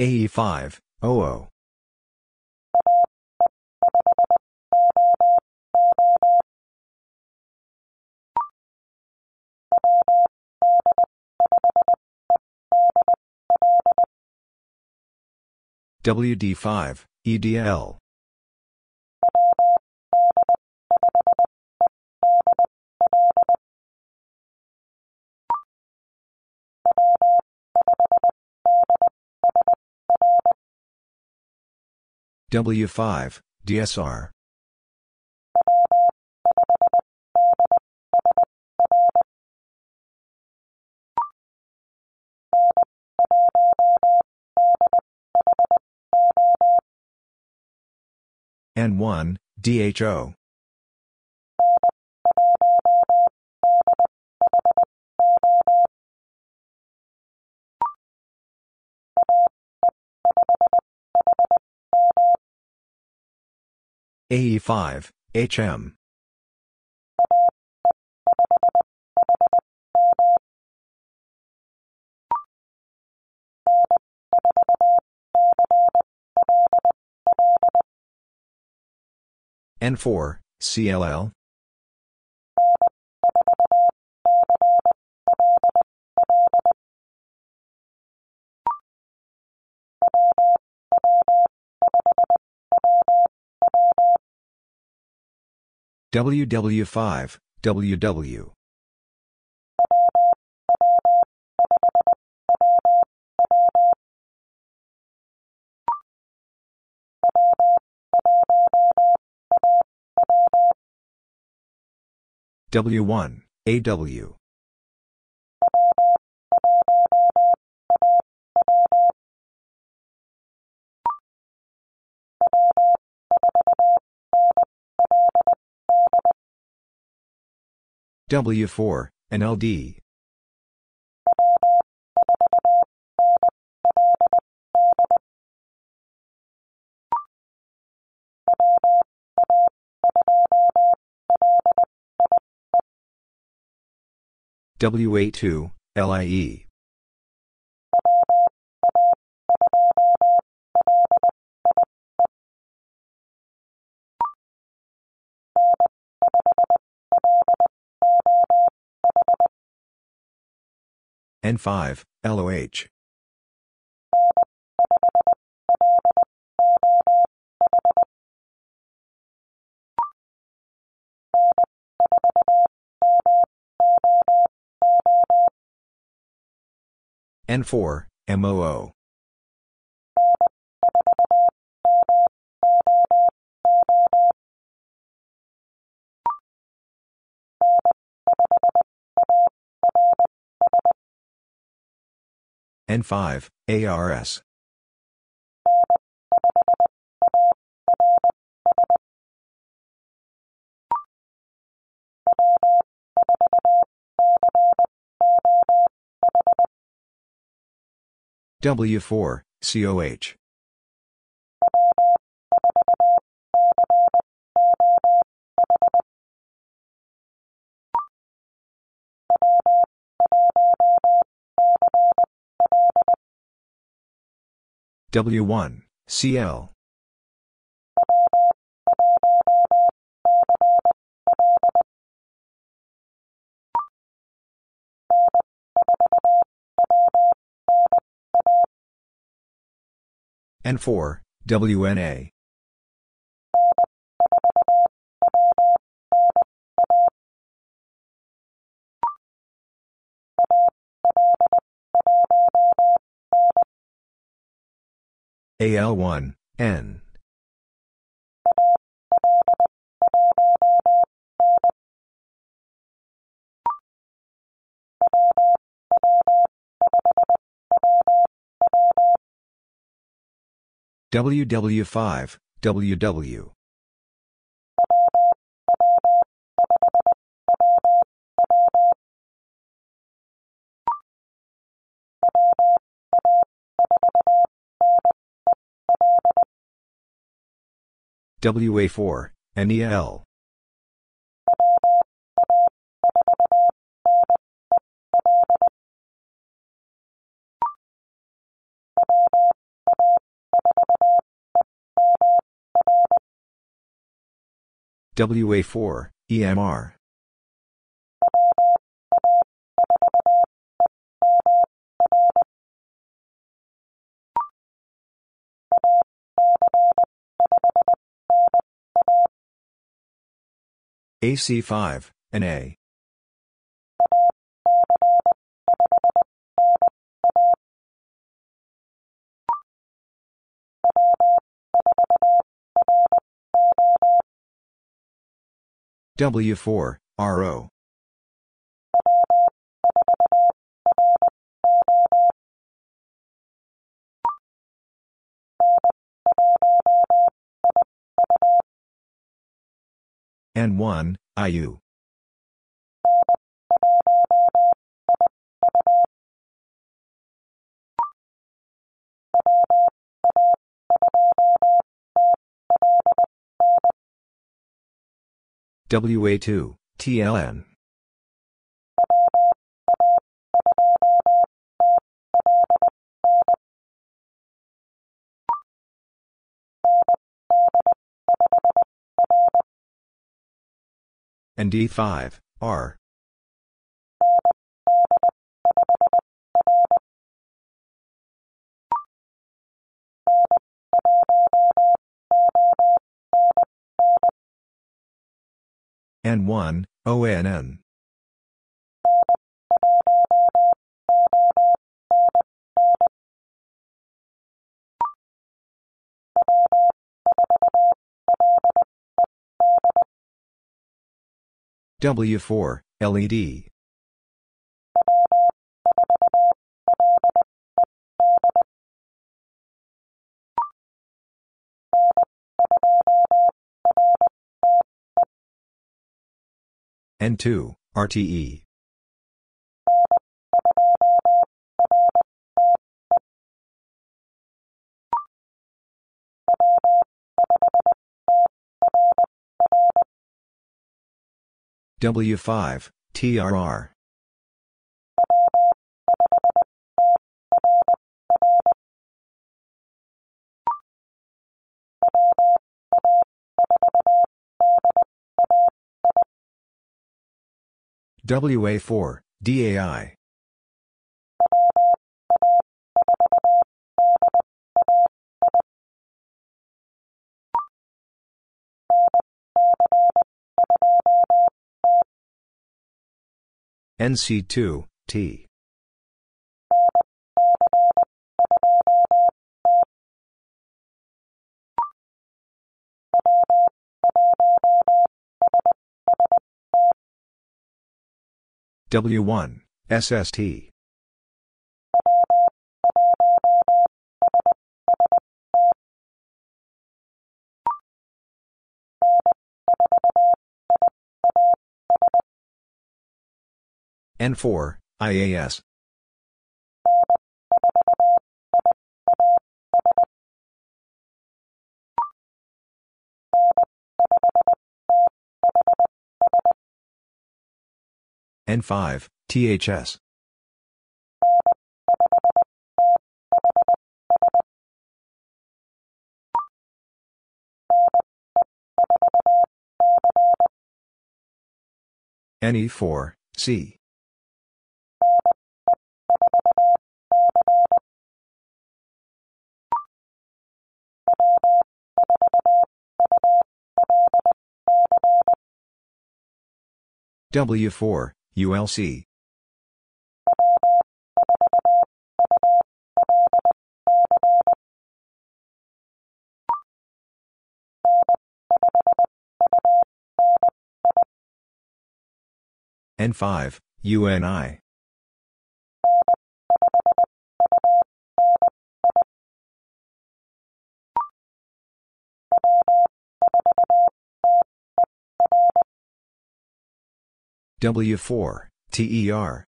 AE5, OO. WD5, EDL. W5, DSR. N1, DHO. AE5, HM. N4, CLL. WW5, WW. W1, AW. W4, NLD. WA2, LIE. N5, LOH. N4, MOO. N5, ARS. W4, COH. W1, CL. N4, WNA. AL1, N. WW5, WW. WA4, NEL. WA4, EMR. AC5, NA. W4, RO. N1, IU. WA2, TLN. And D5, R. N1, ONN. W4, LED. N2, RTE. W5, TRR. WA4, DAI. NC2, T. W1, SST. N4, IAS. N5, THS. NE4, C. W4, ULC. N5, UNI. W4, TER.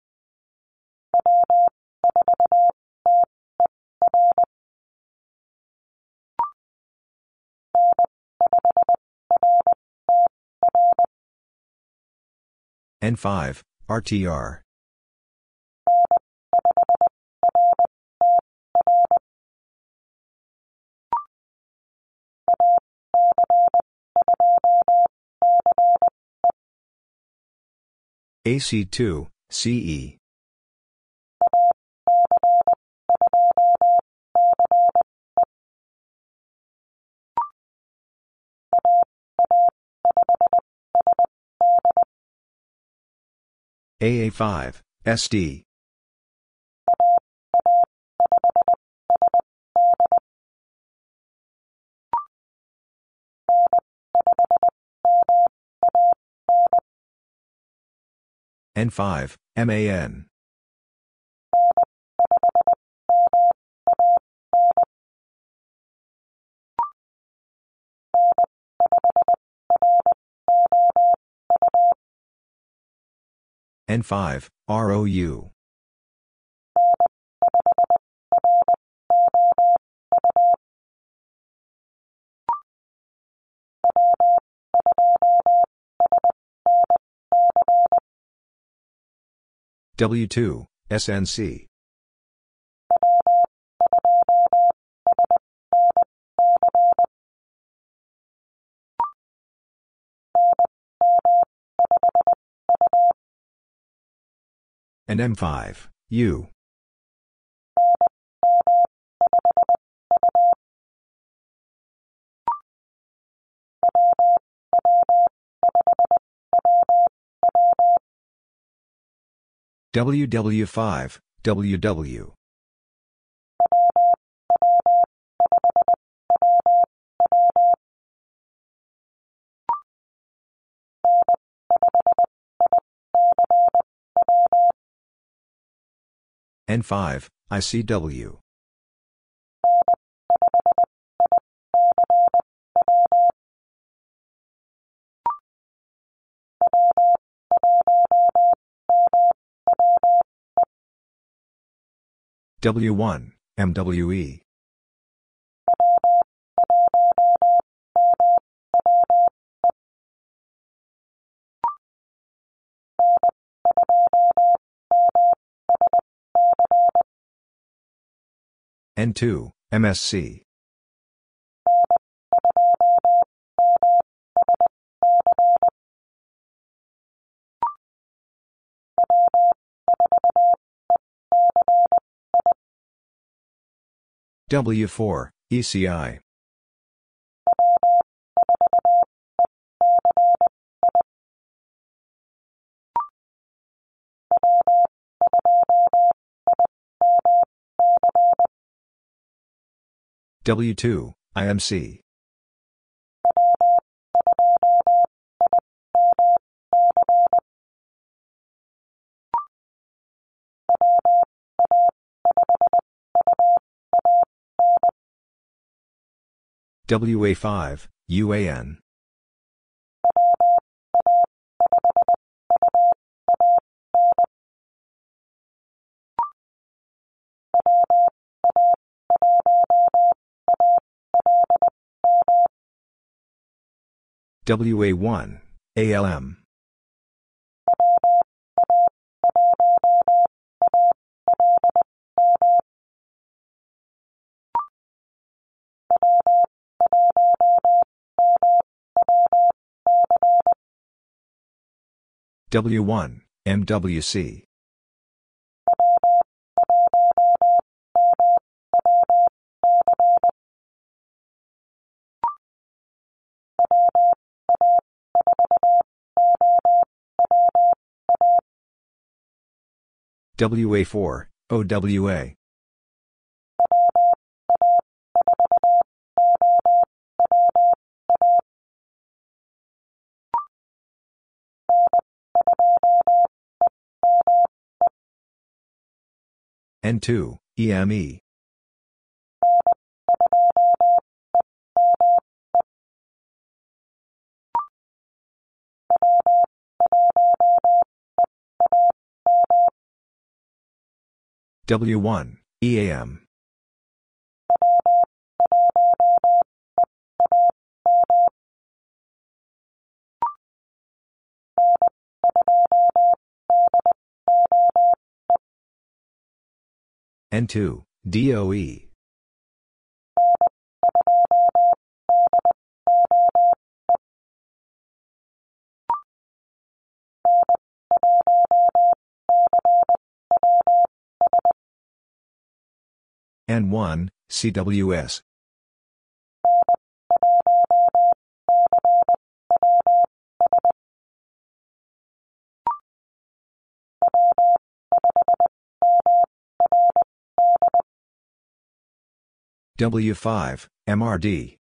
N5, RTR. AC2, CE. AA5, SD. N5, MAN. N5, ROU. W2, SNC. and M5, U. WW5, WW. N5, ICW. W1, MWE. N2, MSC. W4, ECI. W2, IMC. WA5, UAN. WA1, ALM. W1, MWC. WA4, OWA. N2, EME. W1, EAM. N2, DOE. N1, CWS. W5, MRD.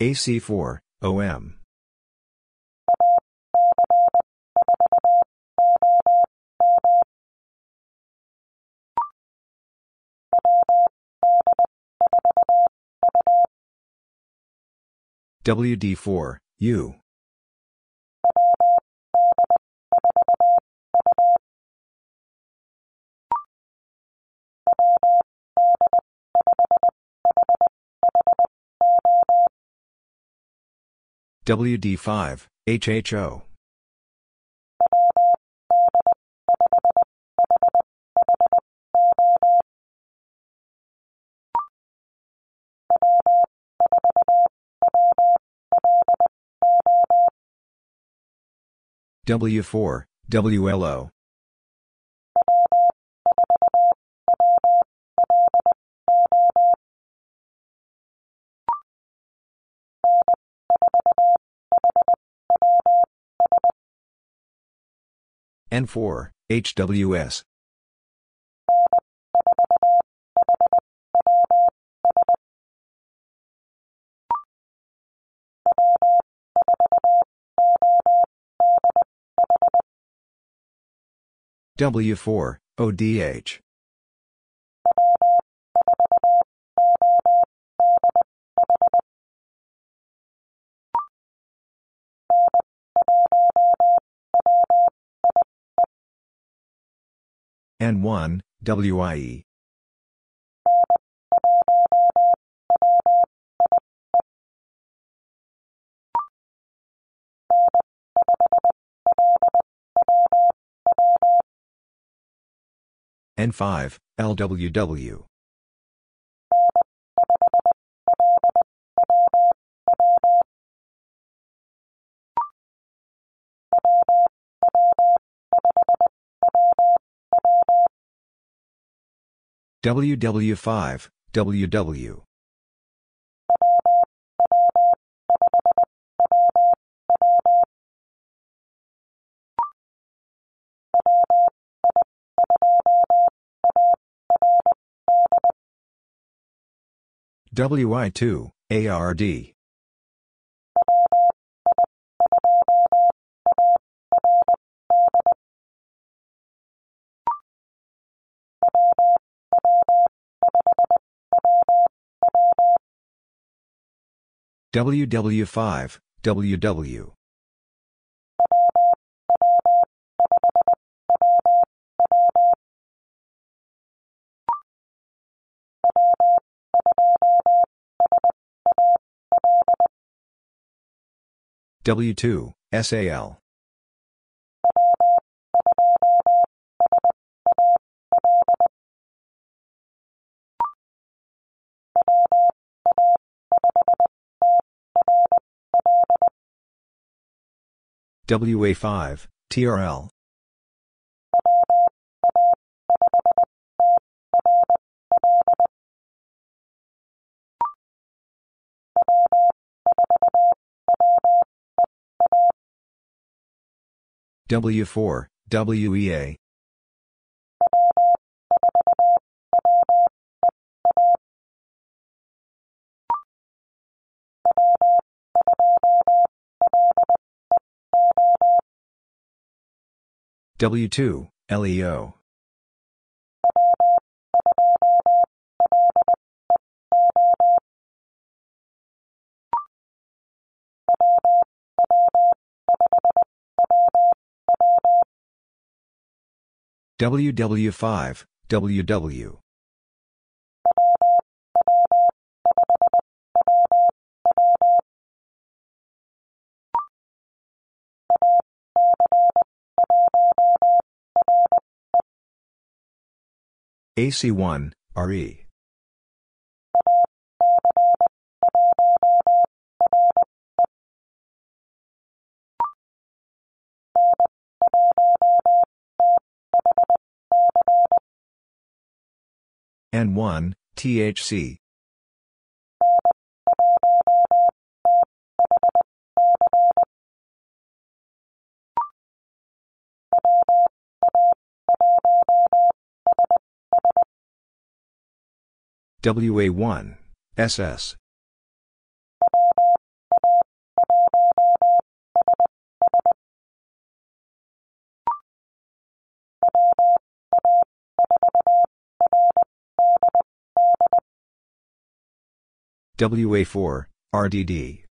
AC4, OM. WD4, U. WD5, HHO. W4, WLO. N4, HWS. W4, ODH. N1, WIE. N5, LWW. WW5, WW. WI2, ARD. WW5, WW. W2, SAL. WA5, TRL. W4, WEA. W2, LEO. WW5, WW. AC1, RE. N1, THC. WA1, SS. WA4, RDD.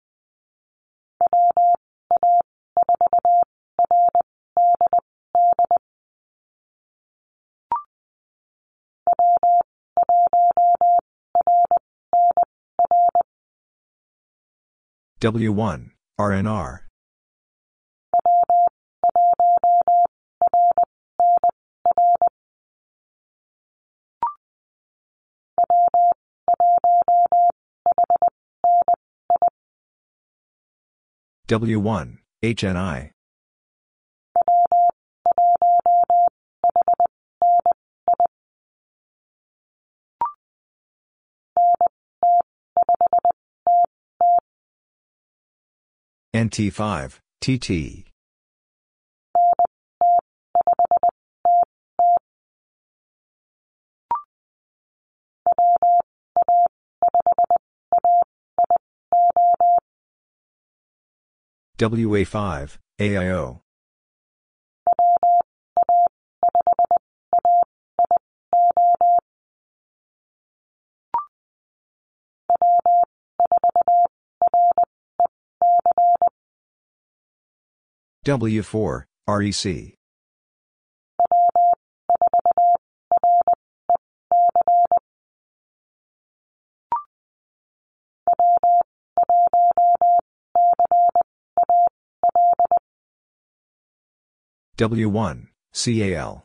W1, RNR. W1, HNI. NT5, TT. WA5, AIO. W4, REC. W1, CAL.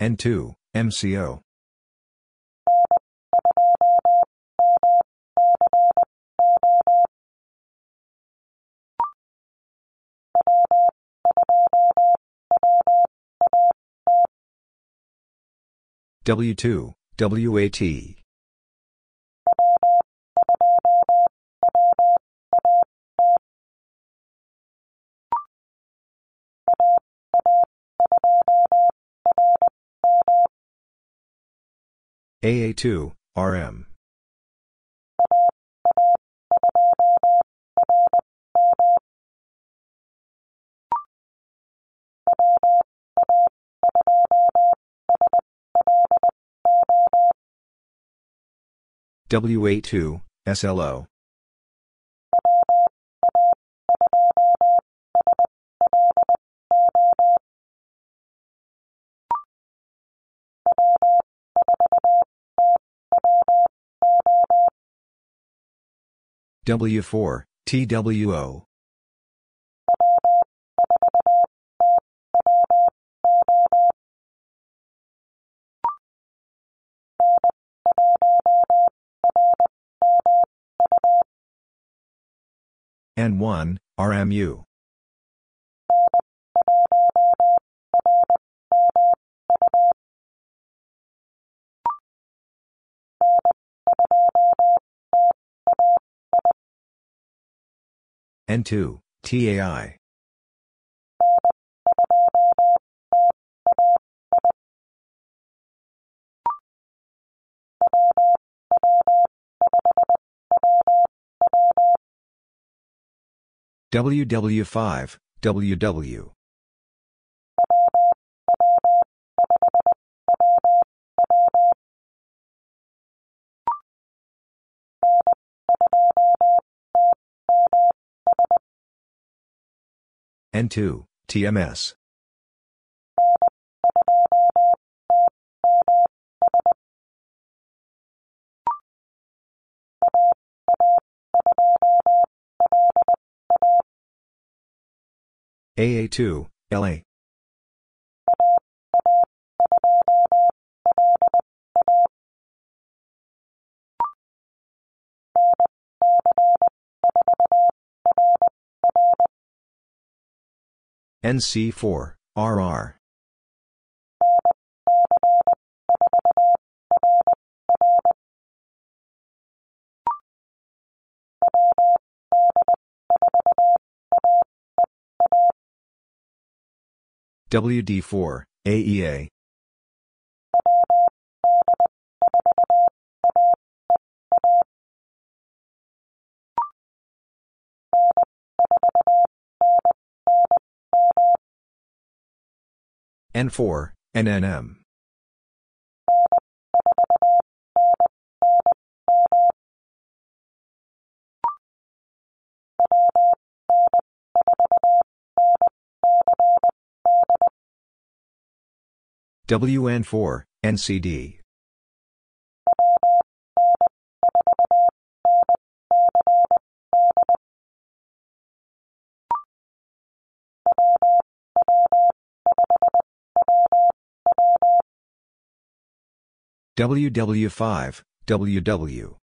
N2, MCO. W2, WAT. AA2, RM. WA2, SLO. W4, TWO. N1, RMU. N2, TAI. WW5, WW. N2, TMS. AA2, LA. NC4, RR. WD4, AEA. N4, NNM. WN4, NCD. WW5, WW.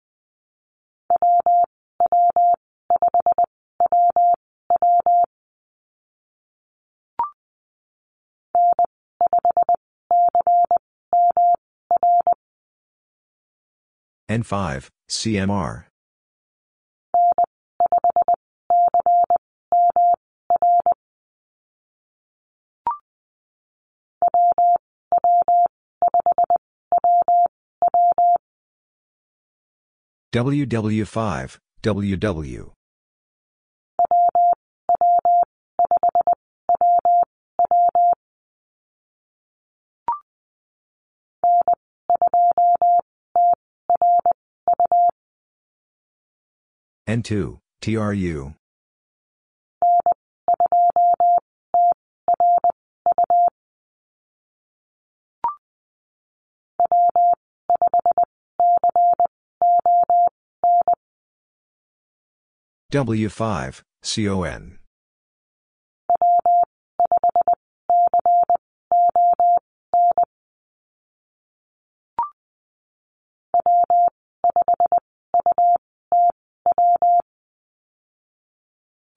N5, CMR. WW5, WW. N2, TRU. W5, CON.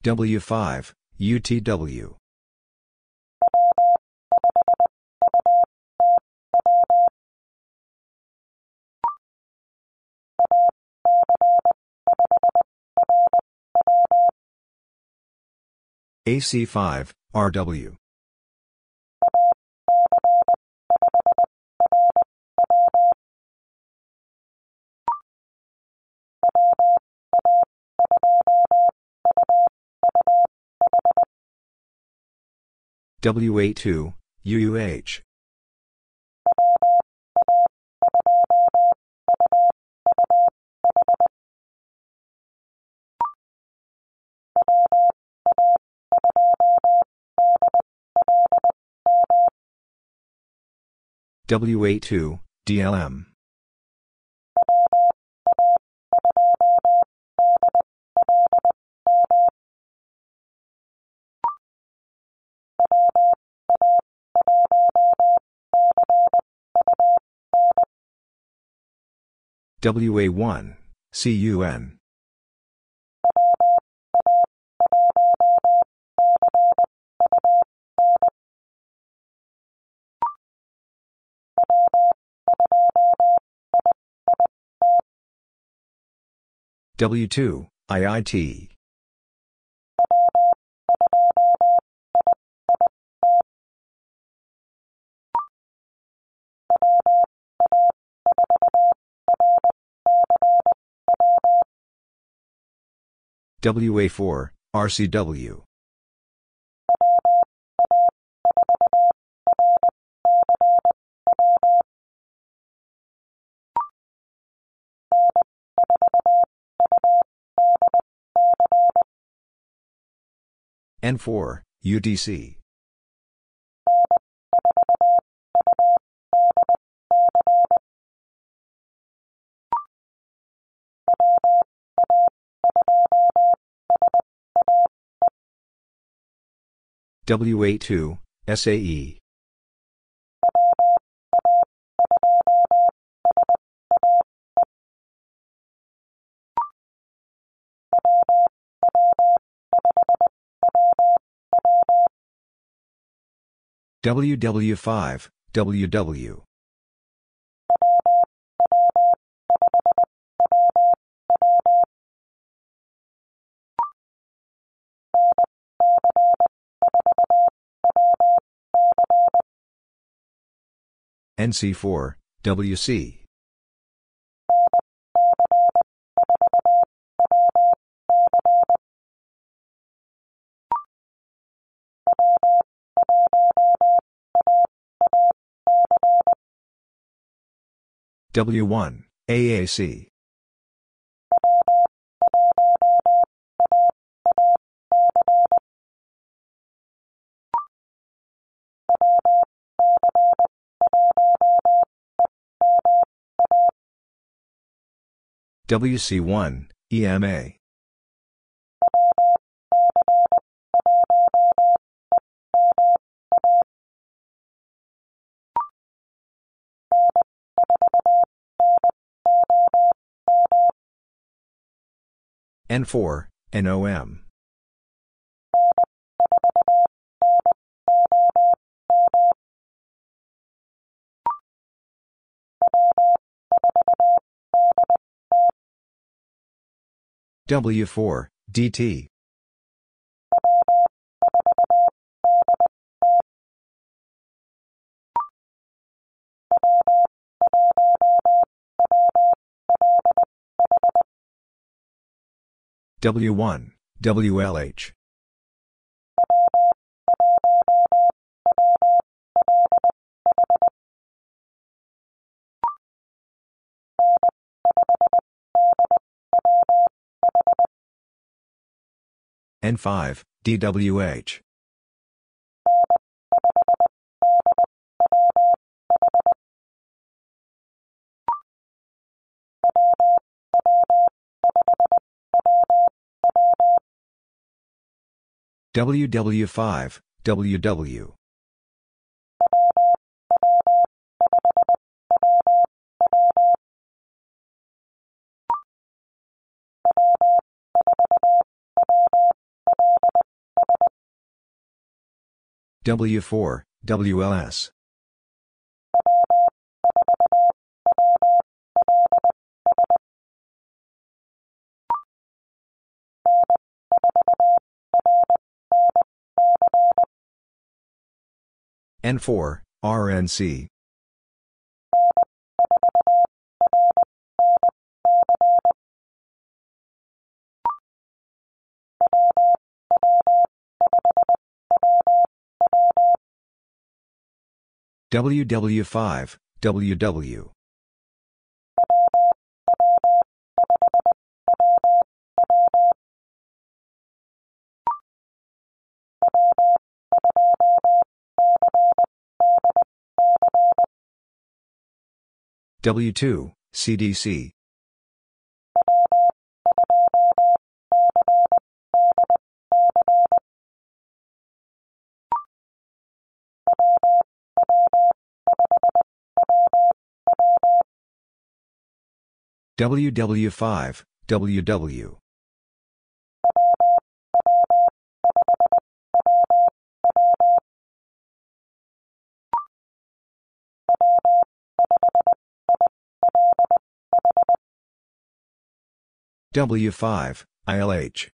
W5, UTW. AC5, RW. WA2, UUH. WA2, DLM. WA1, CUN. W2, IIT. WA4, RCW. N4, UDC. WA2, SAE. WW5, WW. NC4, WC. W1, AAC. WC1, EMA. N4, NOM. W4, DT. W1, WLH. N5, DWH. WW5, WW. W4, WLS. N4, RNC. WW5, WW. W2, CDC. WW5, WW. W5, ILH.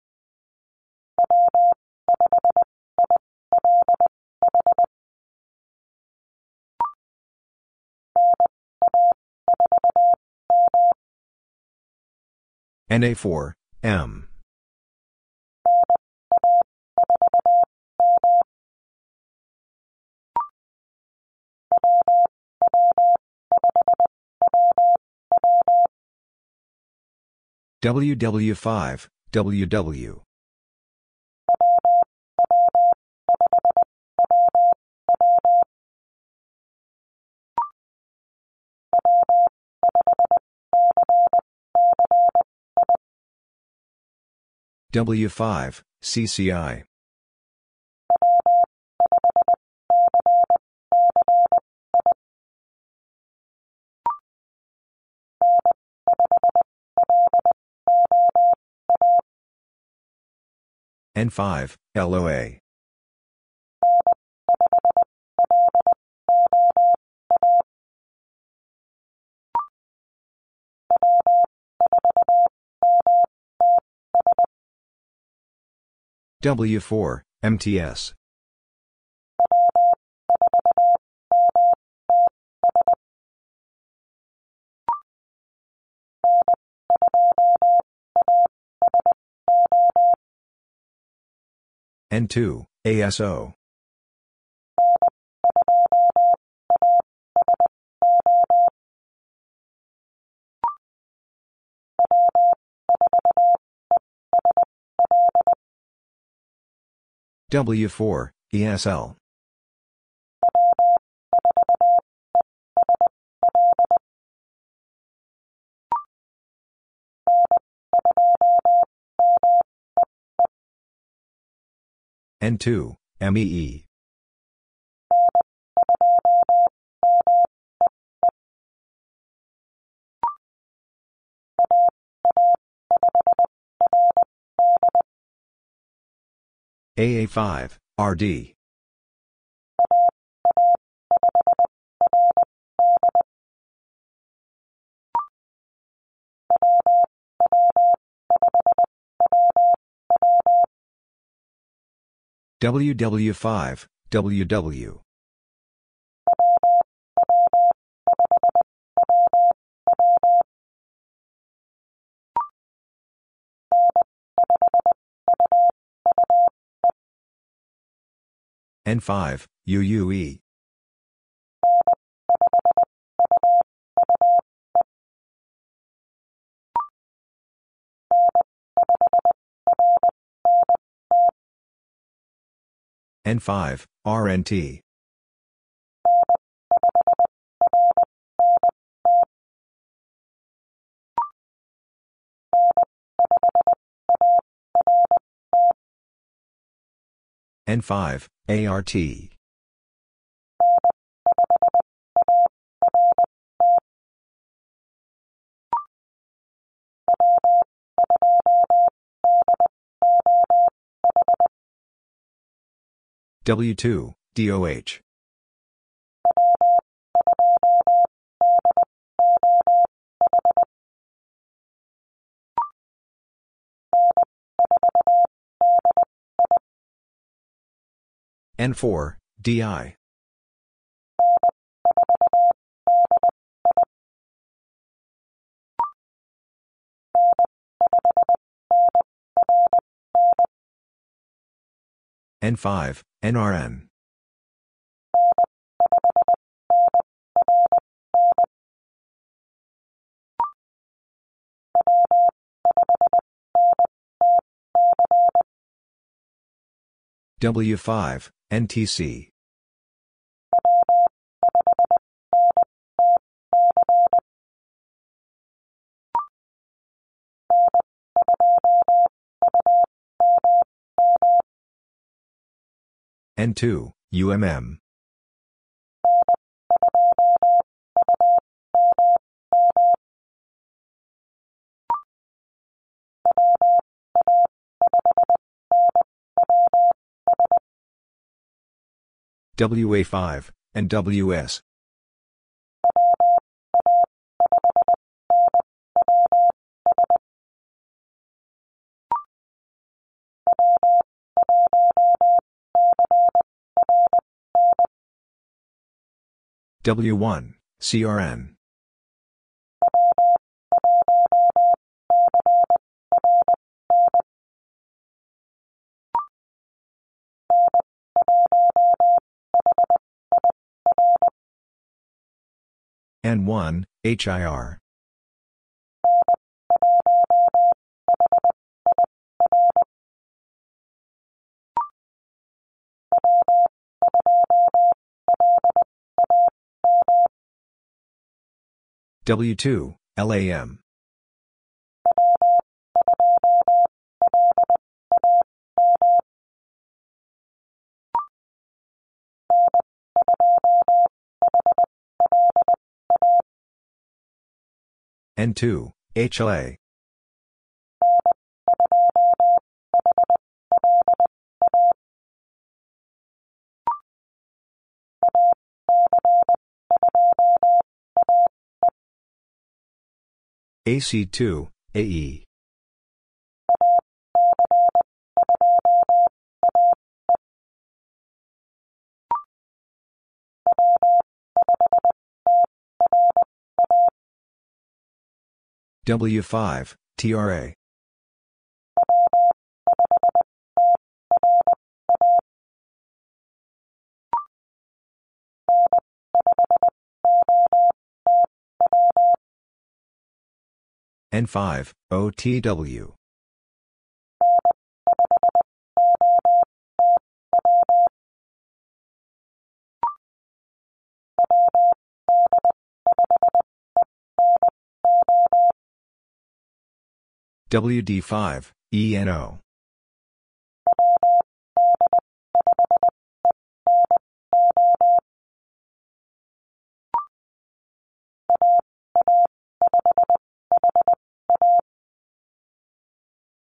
NA4, M. WW5, WW. W5, CCI. N5, LOA. W4, MTS. N2, ASO. W4, ESL. N2, MEE. AA5, RD. WW5, WW. N5, UUE. N5, RNT. N5, ART. W2, DOH. N4, DI. N5, NRN. W5, NTC. N2, UMM. WA5, and WS. W1, CRN. N1, HIR. W2, LAM. N2, HLA. AC2, AE. W5, TRA. N5, OTW. WD5, ENO.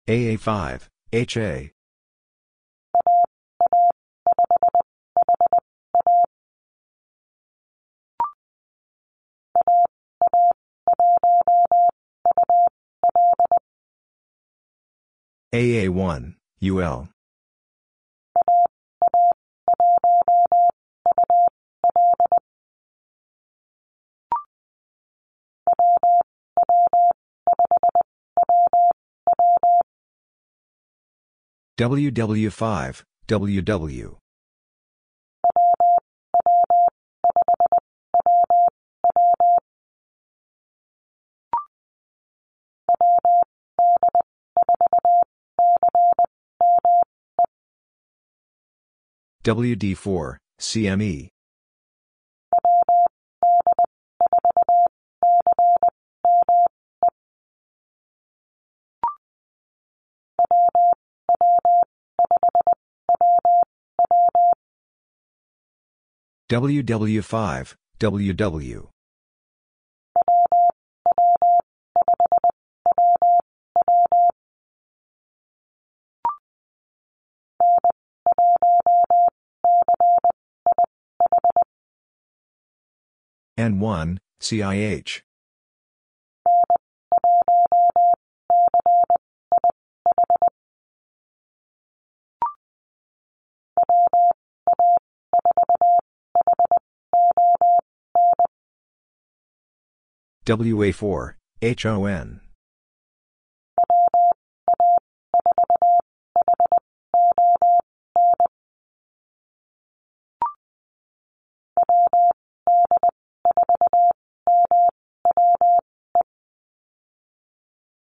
AA5, HA. AA1, UL. WW5, WW. WD4, CME. WW5, WW. N1, CIH. WA4, HON.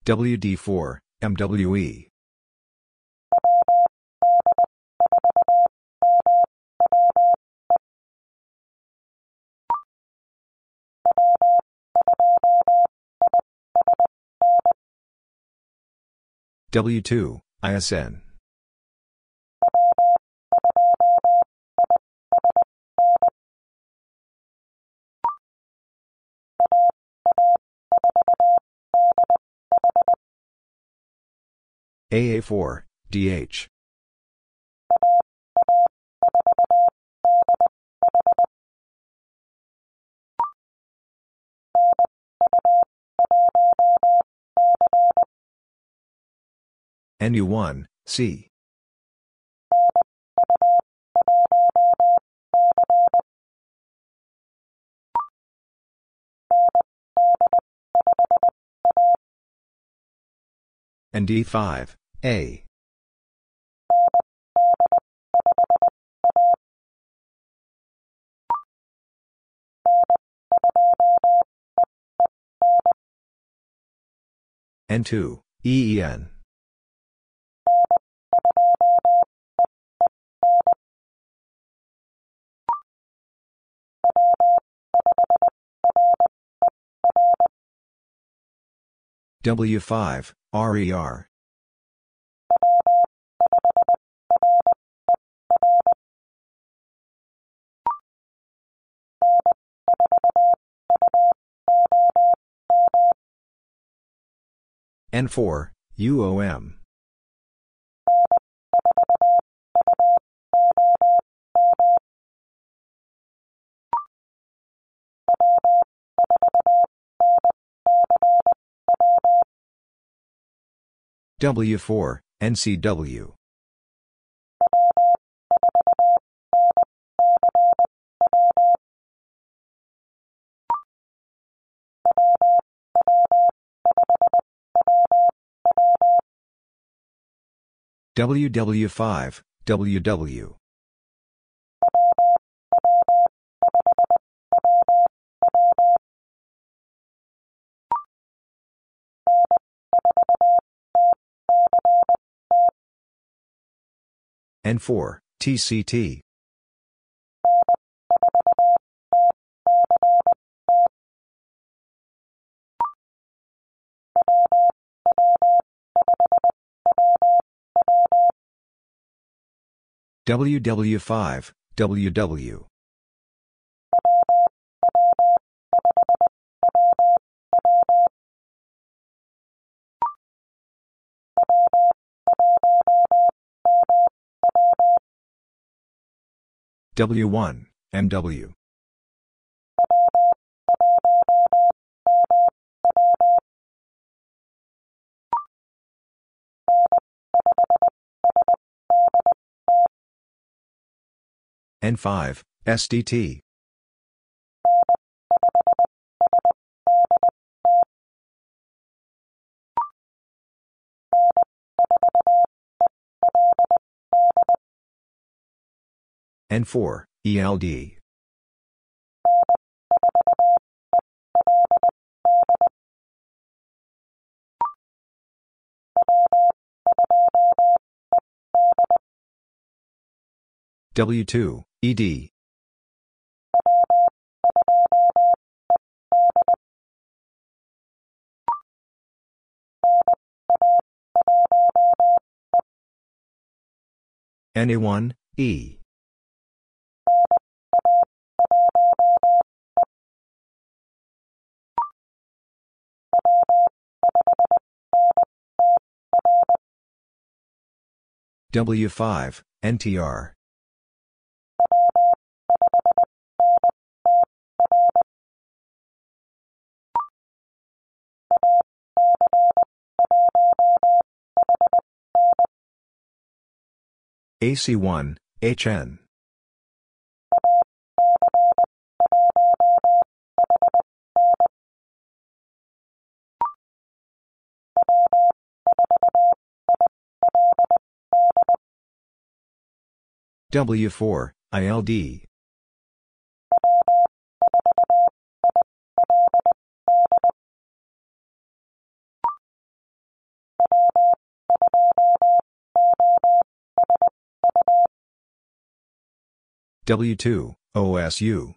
WD4, MWE. W2, ISN. AA4, DH. NU1, C. and D5, A. N2, EEN. W5, RER. N4, UOM. W4, NCW. WW5, WW. N4, TCT. WW5, WW. W1, MW. N5, SDT. N4, ELD. W2, ED. NA1, E. W5, NTR. AC1, HN. W4, ILD. W2, OSU.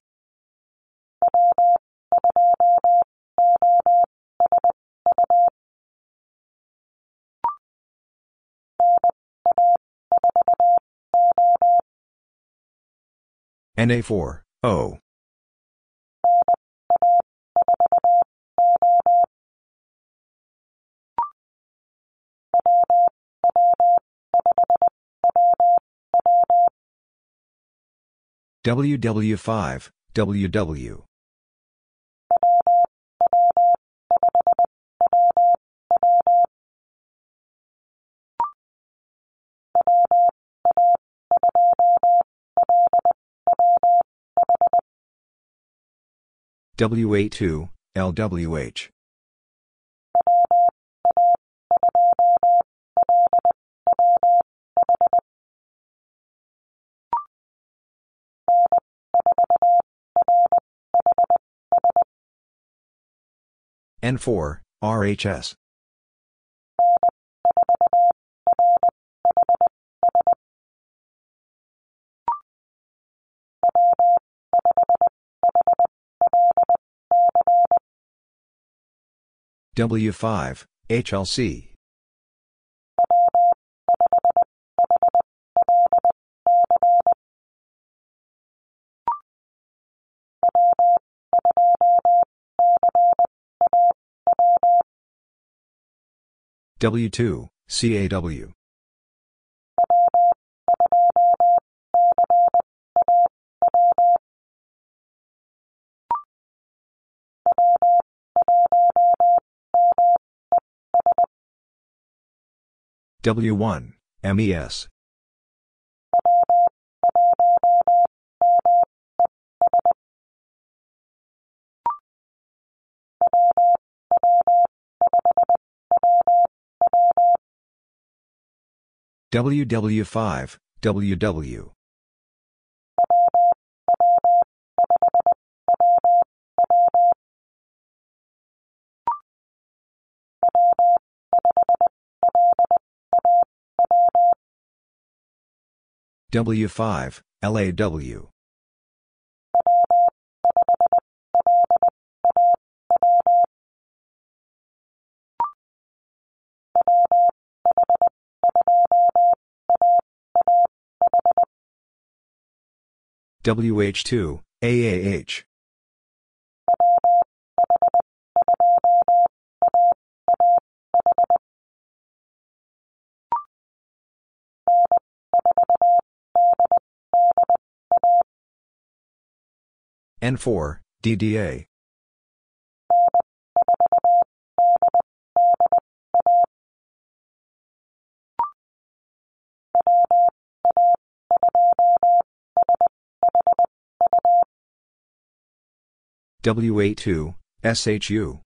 NA4, O. WW5, WW. WA2, LWH. N4, RHS. W5, HLC. W2, CAW. W1, MES. WW5, WW. W5, LAW. WH2, AAH. N4, DDA. WA2, SHU.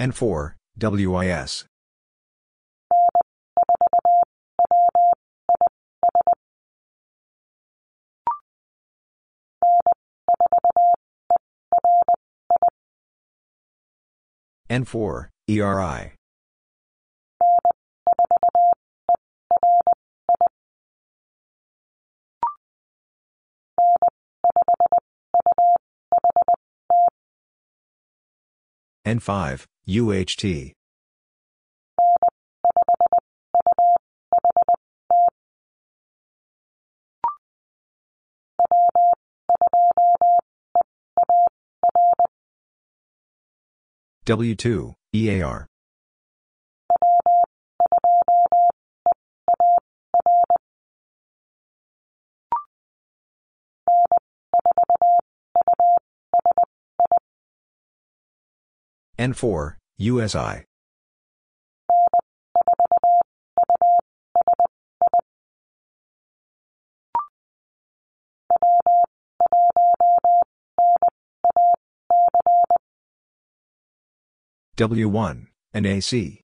N4, WIS. N4, ERI. N5, UHT. W2, EAR. N4, USI. W1, and AC.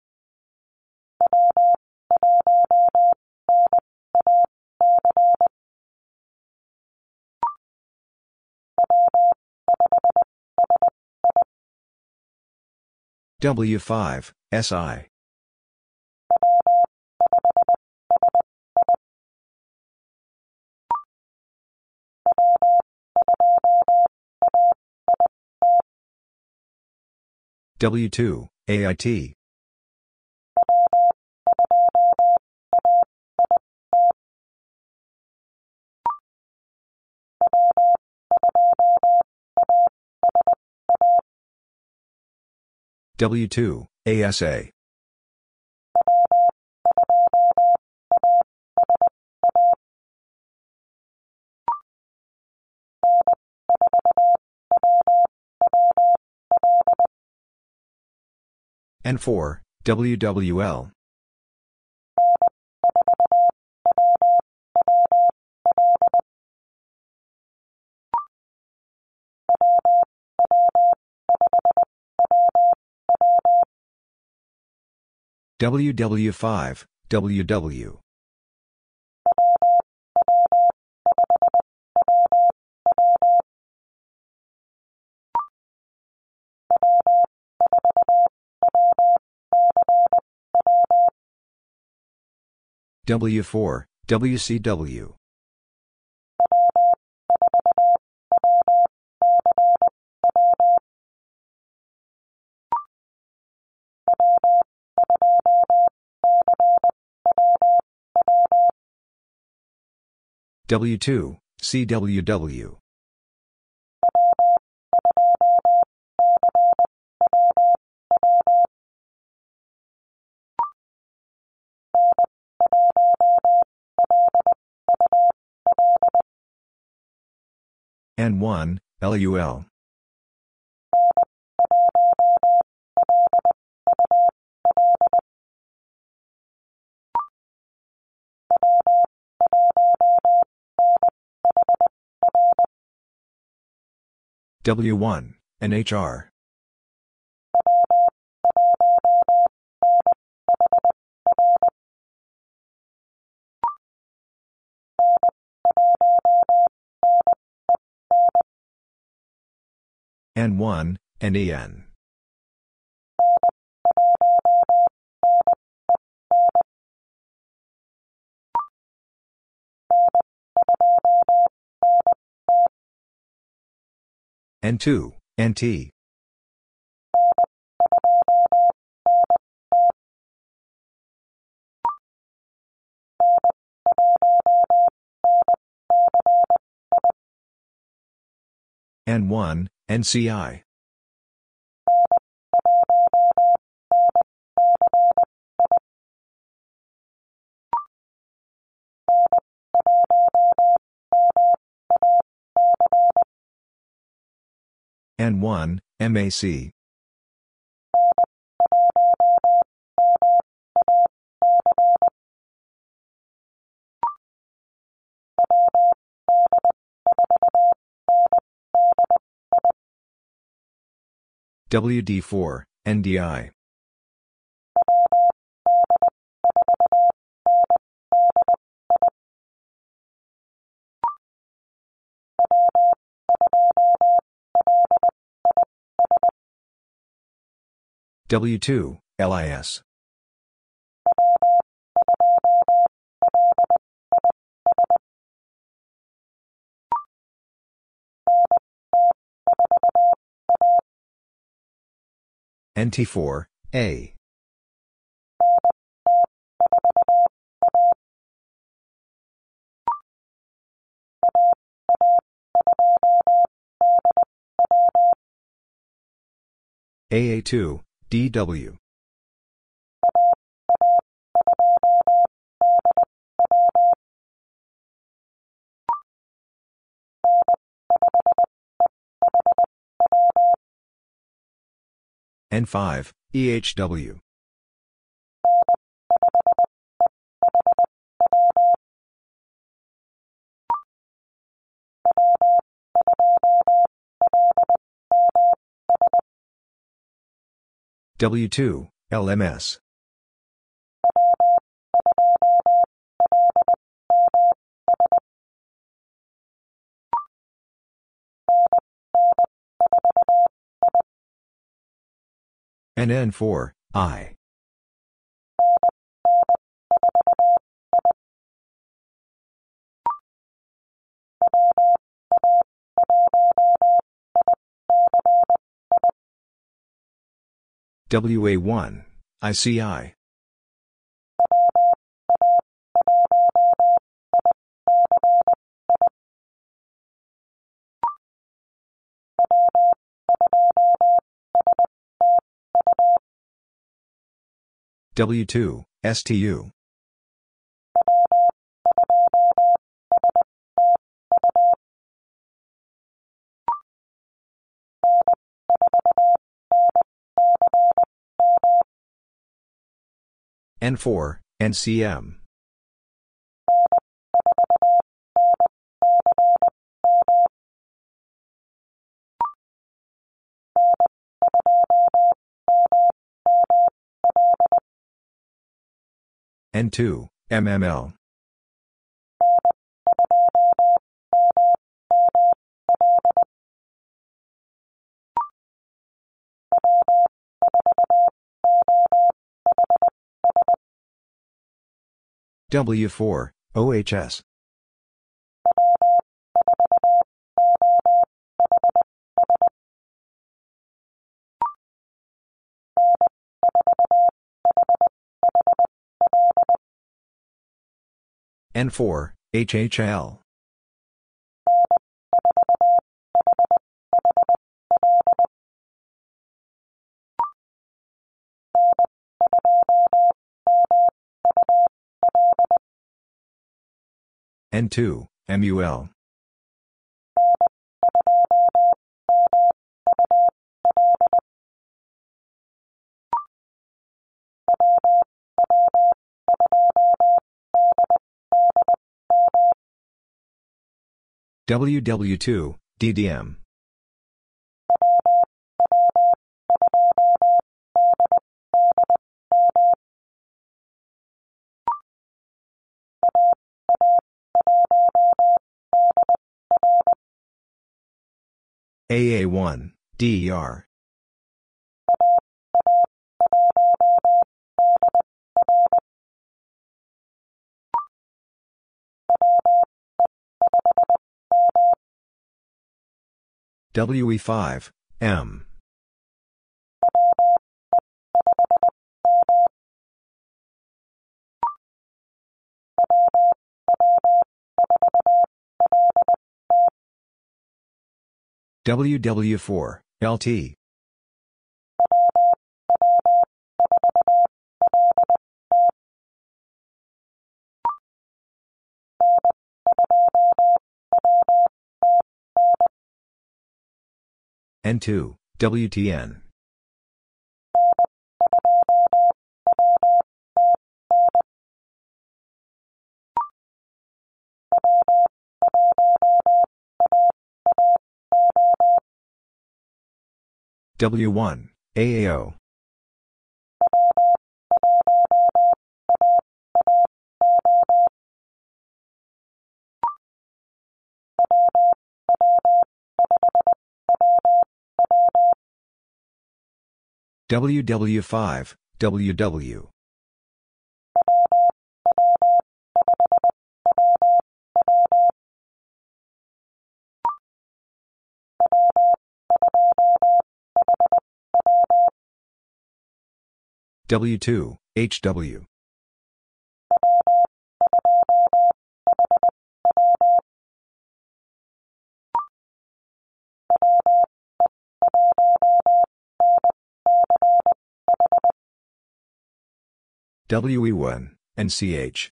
W5, SI. W2, AIT. W2, ASA. N4, WWL. WW5, WW. W4, WCW. W2, CWW. N1, LUL. W1, NHR. N1, NEN. N2, NT. N1, NCI. N1, MAC. WD4, NDI. W2, LIS. NT4, A. AA2, DW. N5, EHW. W2, LMS. NN4, I. WA1, ICI. W2, STU. N4, NCM. N2, MML. W4, OHS. N4, HHL. N2, MUL. WW2, DDM. AA1, DER. WE5, M. WW4, LT. N2, WTN. W1, AAO. WW5, WW. W2, HW. WE1, NCH.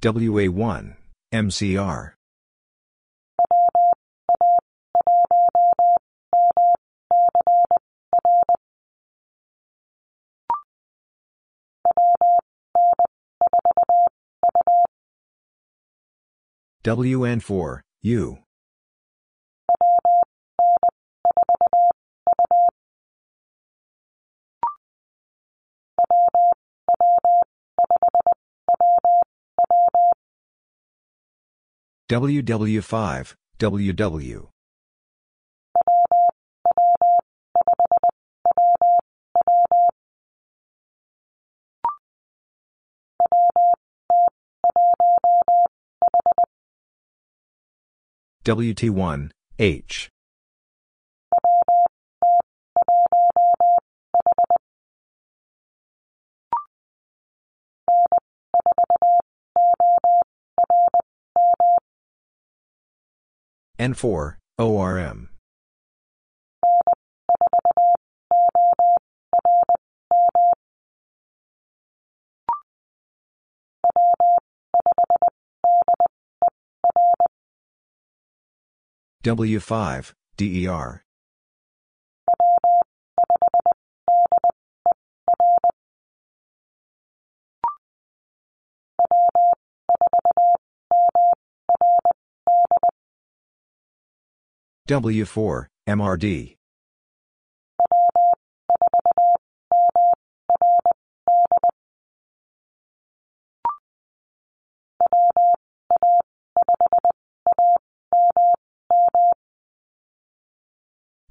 WA1, MCR. WN4, U. WW5, WW. WT1, H. N4, ORM. W5, DER. W4, MRD.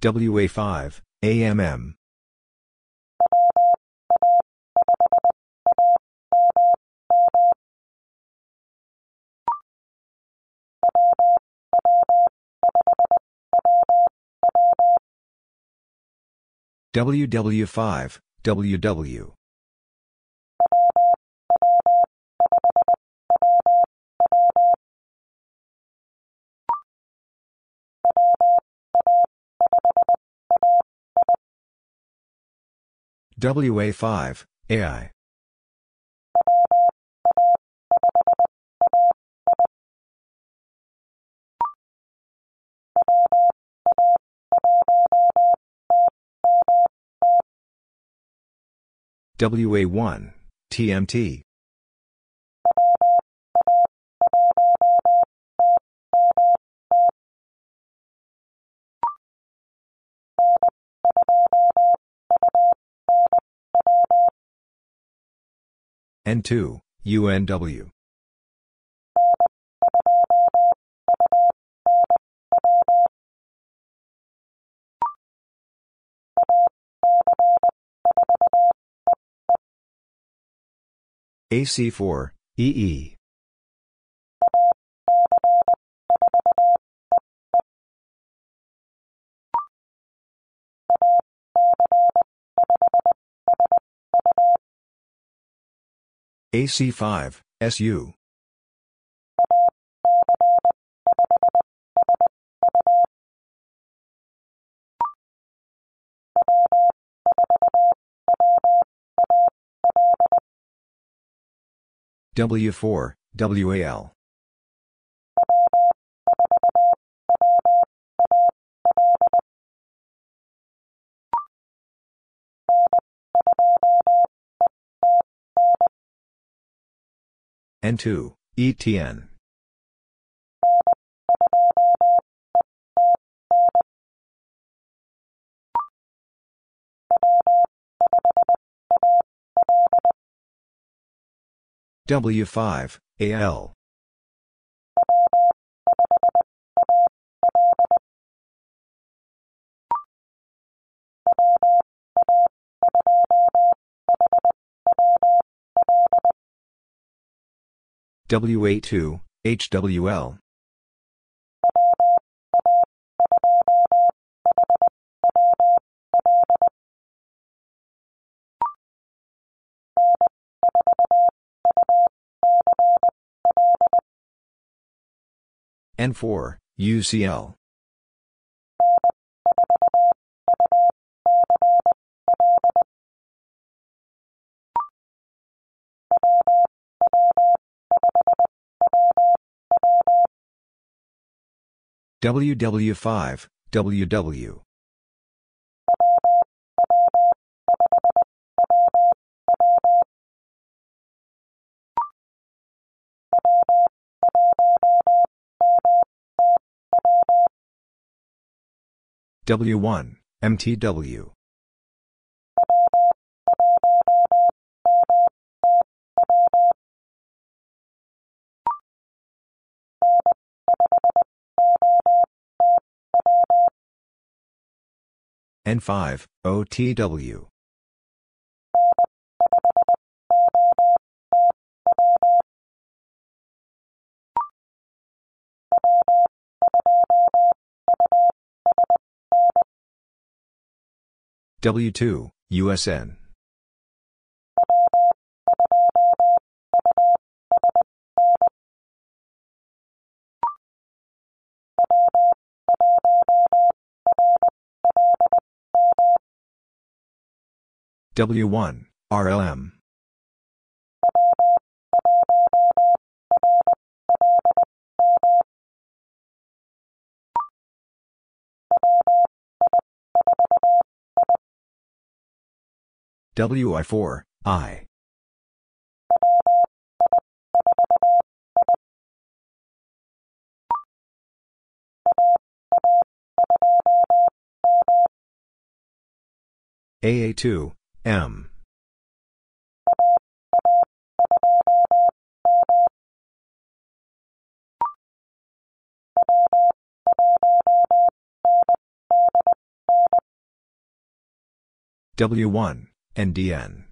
WA5, AMM. WW5, WW. WA5, AI. WA1, TMT. N2, UNW. AC4, EE. AC5, SU. W4, WAL. N2, ETN. W5, AL. WA2, HWL. N4, UCL. WW5, WW. W1, MTW. N5, OTW. W2, USN. W1, RLM. WI4, I. AA2, M. W1, NDN.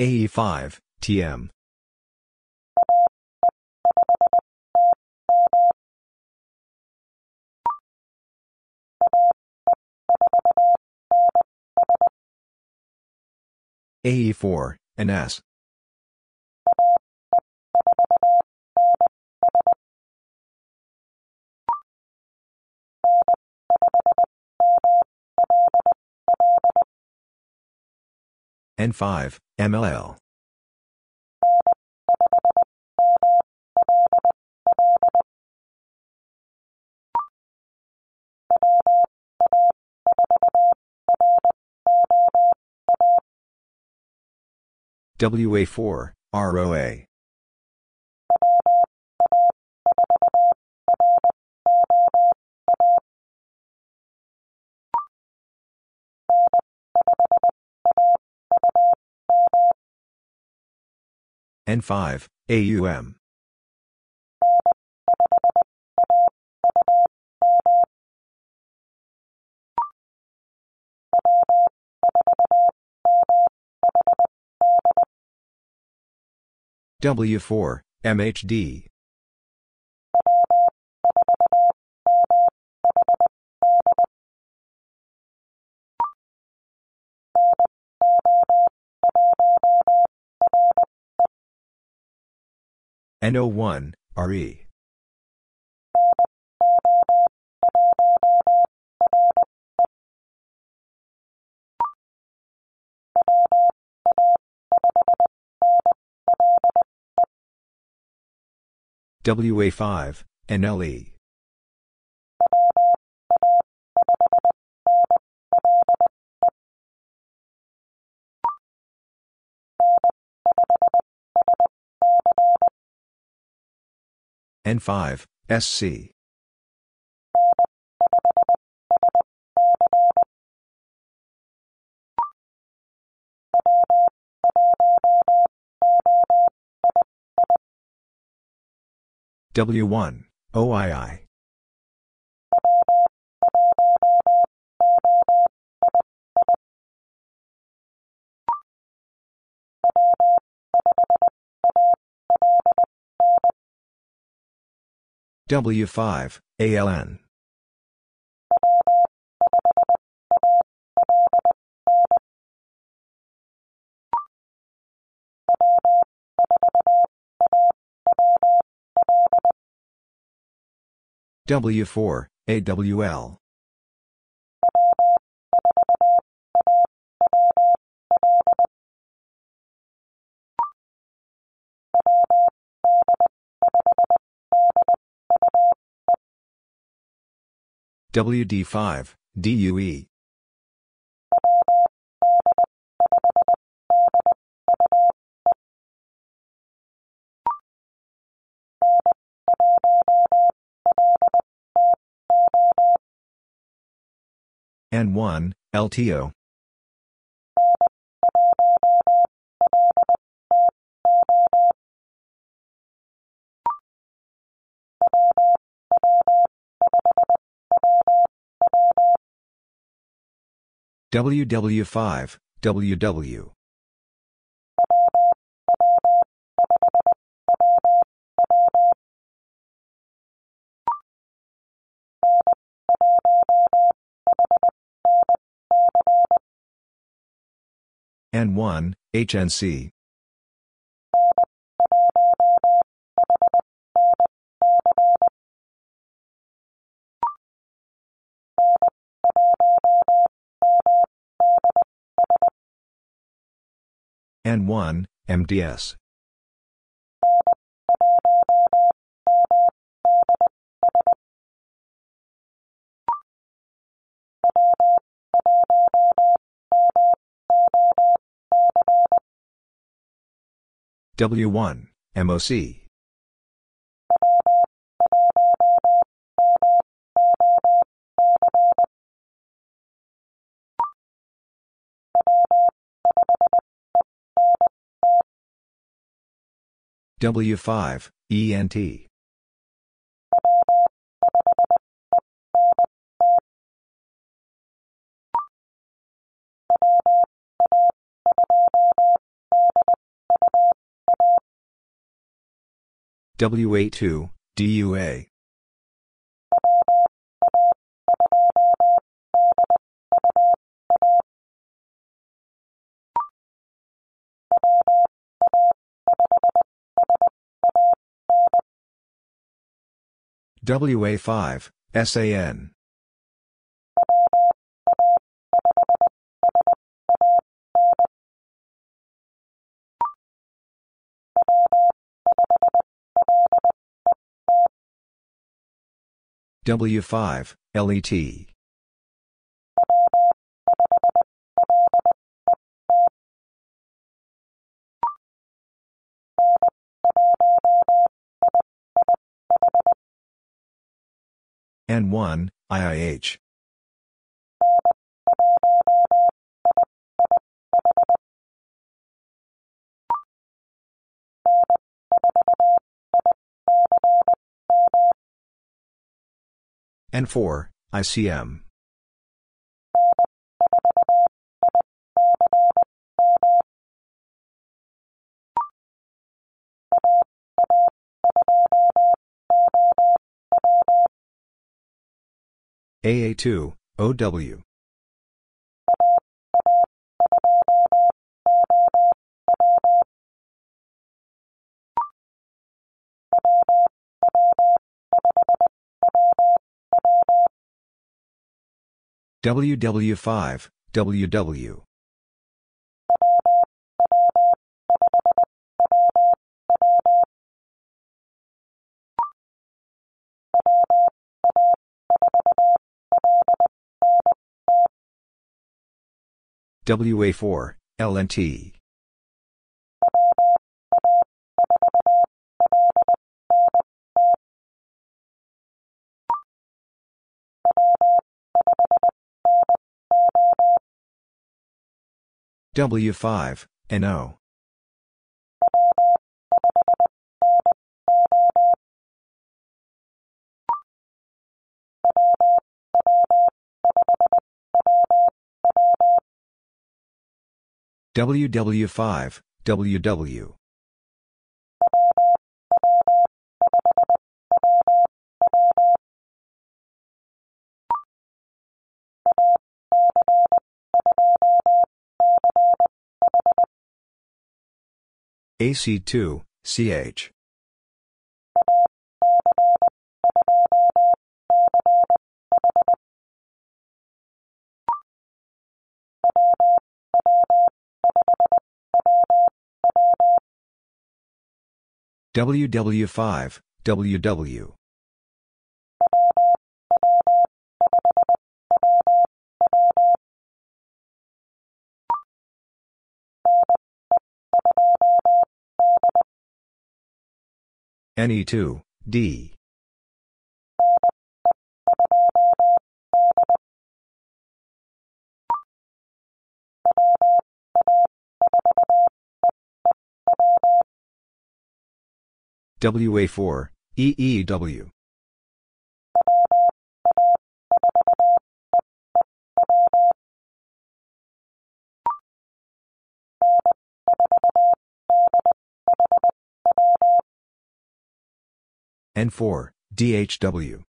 AE5, TM. AE4, NS. N5, MLL. WA4, ROA. N5, AUM. W4, MHD. NO1, RE. WA5, NLE. N5, SC. W1, OII. W5, ALN. W4, AWL. WD5, DUE. N1, LTO. WW5, WW. N1, HNC. N1, MDS. W1, MOC. W5, ENT. WA2, DUA. WA5, SAN. W5, LET. N1, IIH. N4, ICM. AA2, OW. WW5, WW. WA4, LNT. W5, NO. WW5, WW. AC2, CH. WW5, WW. NE2, D. WA4, EEW. N4, DHW.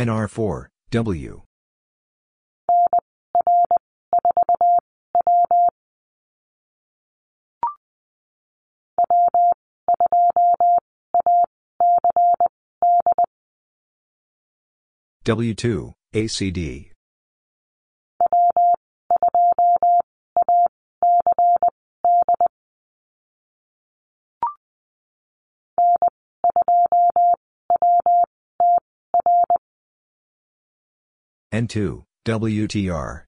NR4, W. W2, ACD. N2, WTR.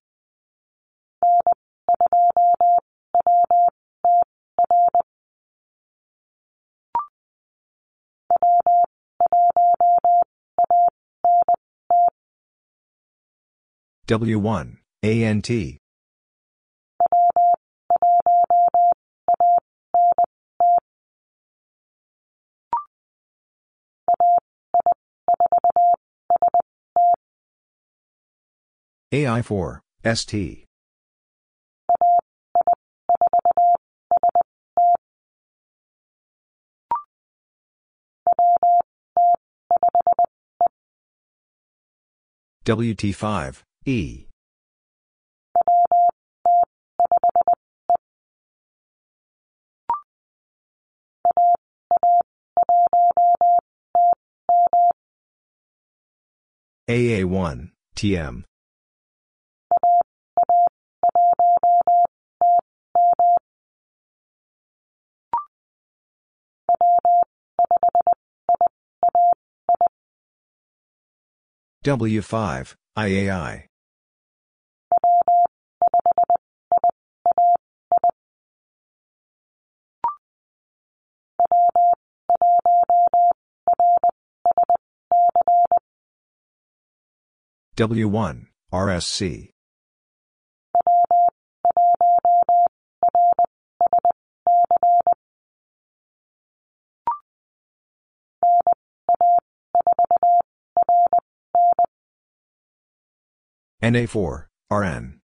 W1, ANT. AI4, ST. WT5, E. AA1, TM. W5, IAI. W1, RSC. NA4, RN.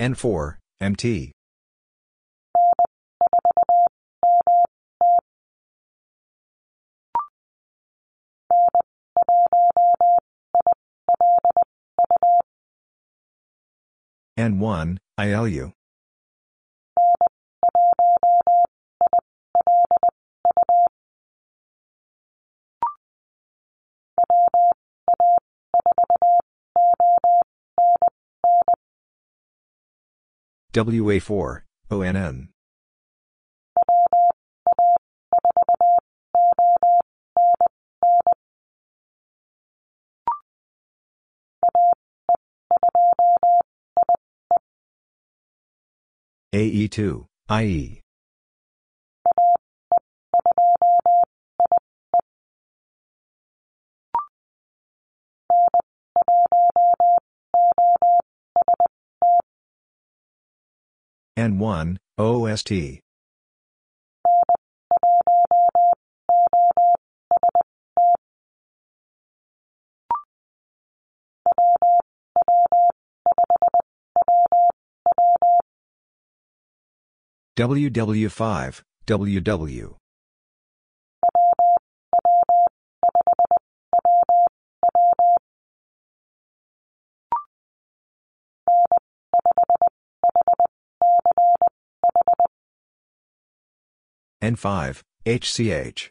N4, MT. N1, ILU. WA4, ONN. AE2, IE. N1, OST. WW5, WW. N5, HCH.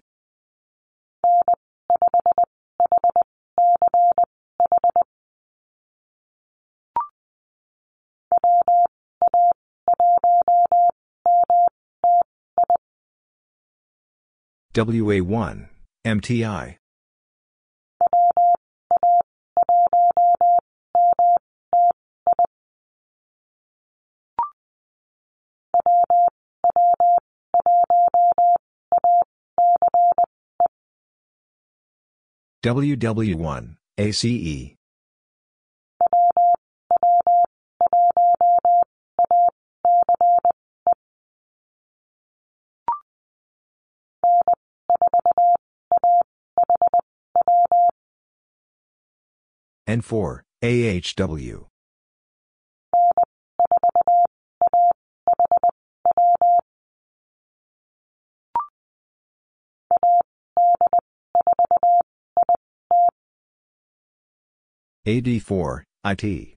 WA1, MTI. WW1, ACE. N4, AHW. AD4, IT.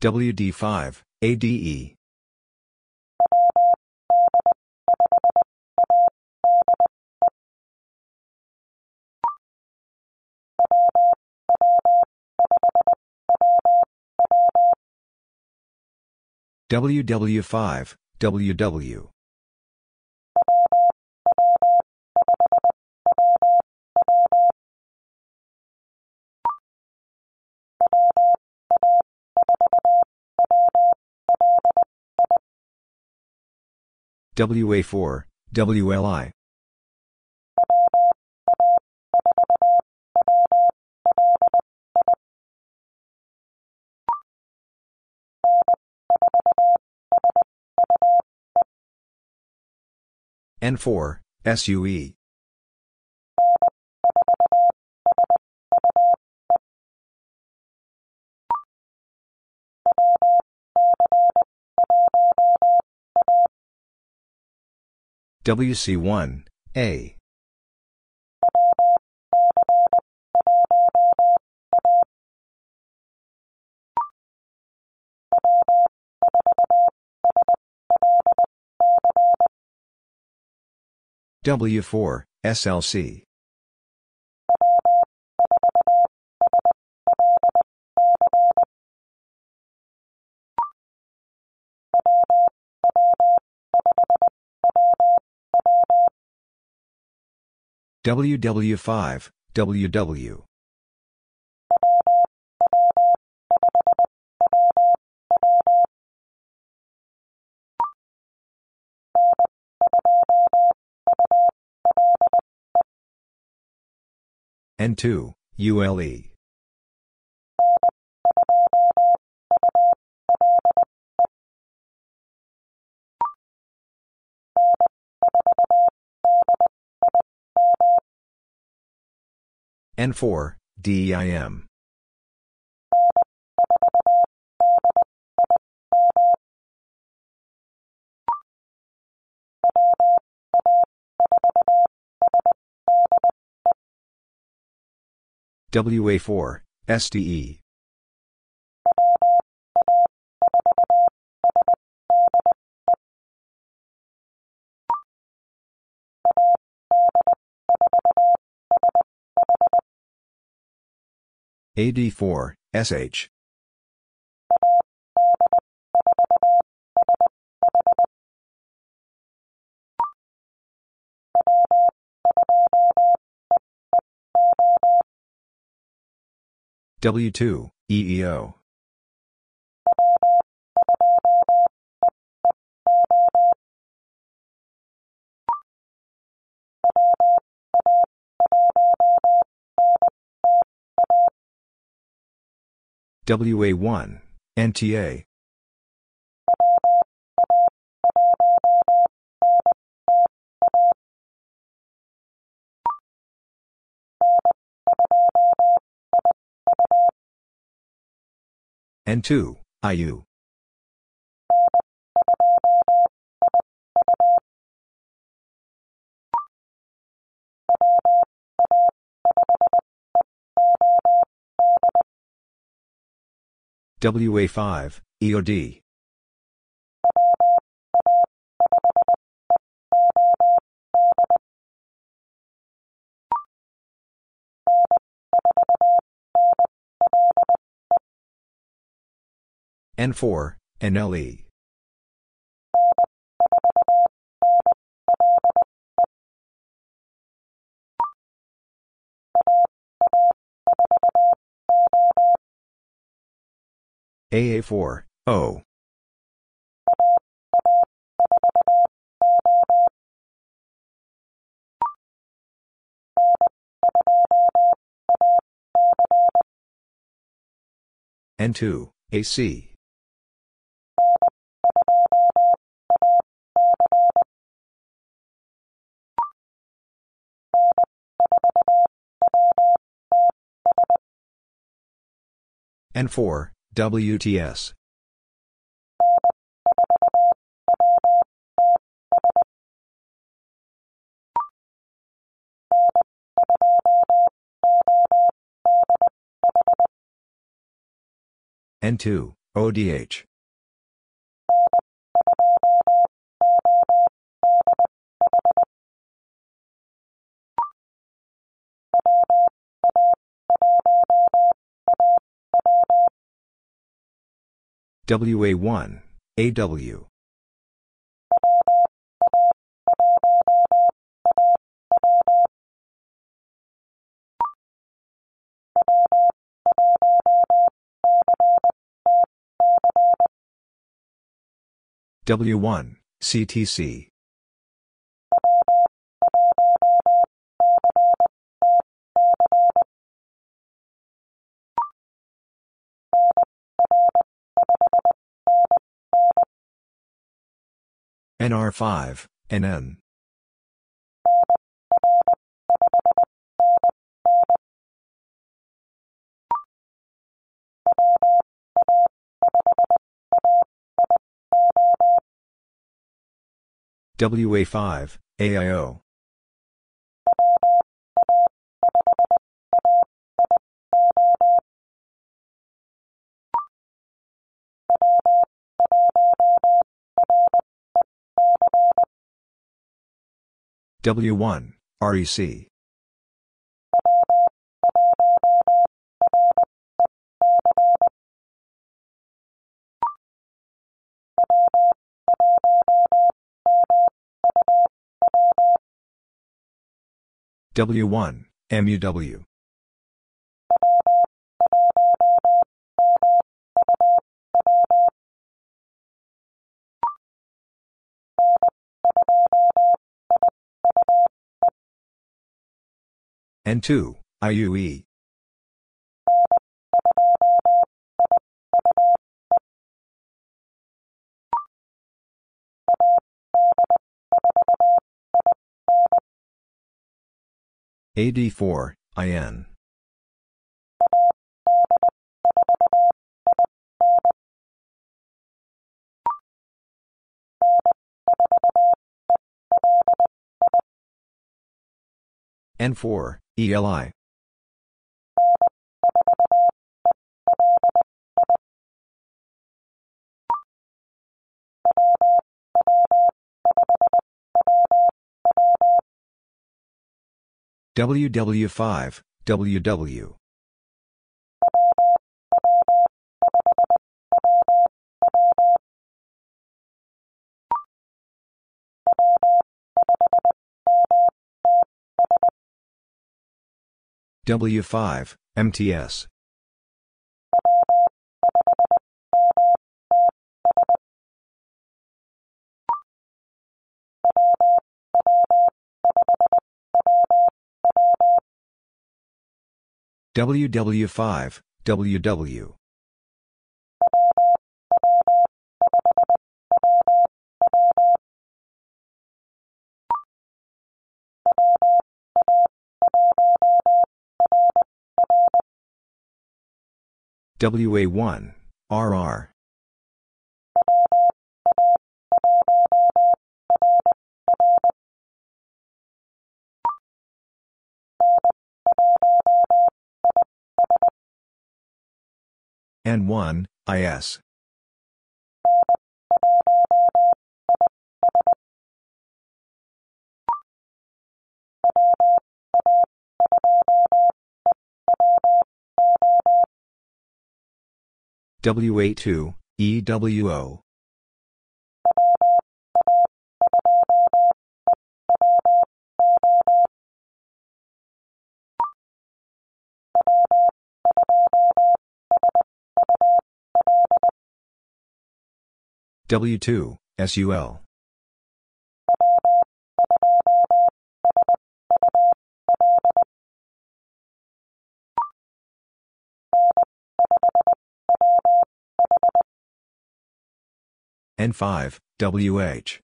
WD5, ADE. WW5, WW. WA4, WLI. N4, SUE. WC1, A. W4, SLC. WW5, WW. N2, ULE. N4, DEIM. WA4, SDE. AD4, SH. W2, EEO. WA1, NTA. N2, IU. WA5, EOD. N4, NLE. AA4, O. N2, AC. N4, WTS. N2, ODH. WA1, AW. W1, CTC. NR5, NN. WA5, AIO. W1, REC. W1, MUW. N2, IUE. AD4, IN. N4, ELI. WW5, WW. W5, MTS. WW5, WW. WA1, RR. N1, IS. WA2, EWO. W2, SUL. N5, WH.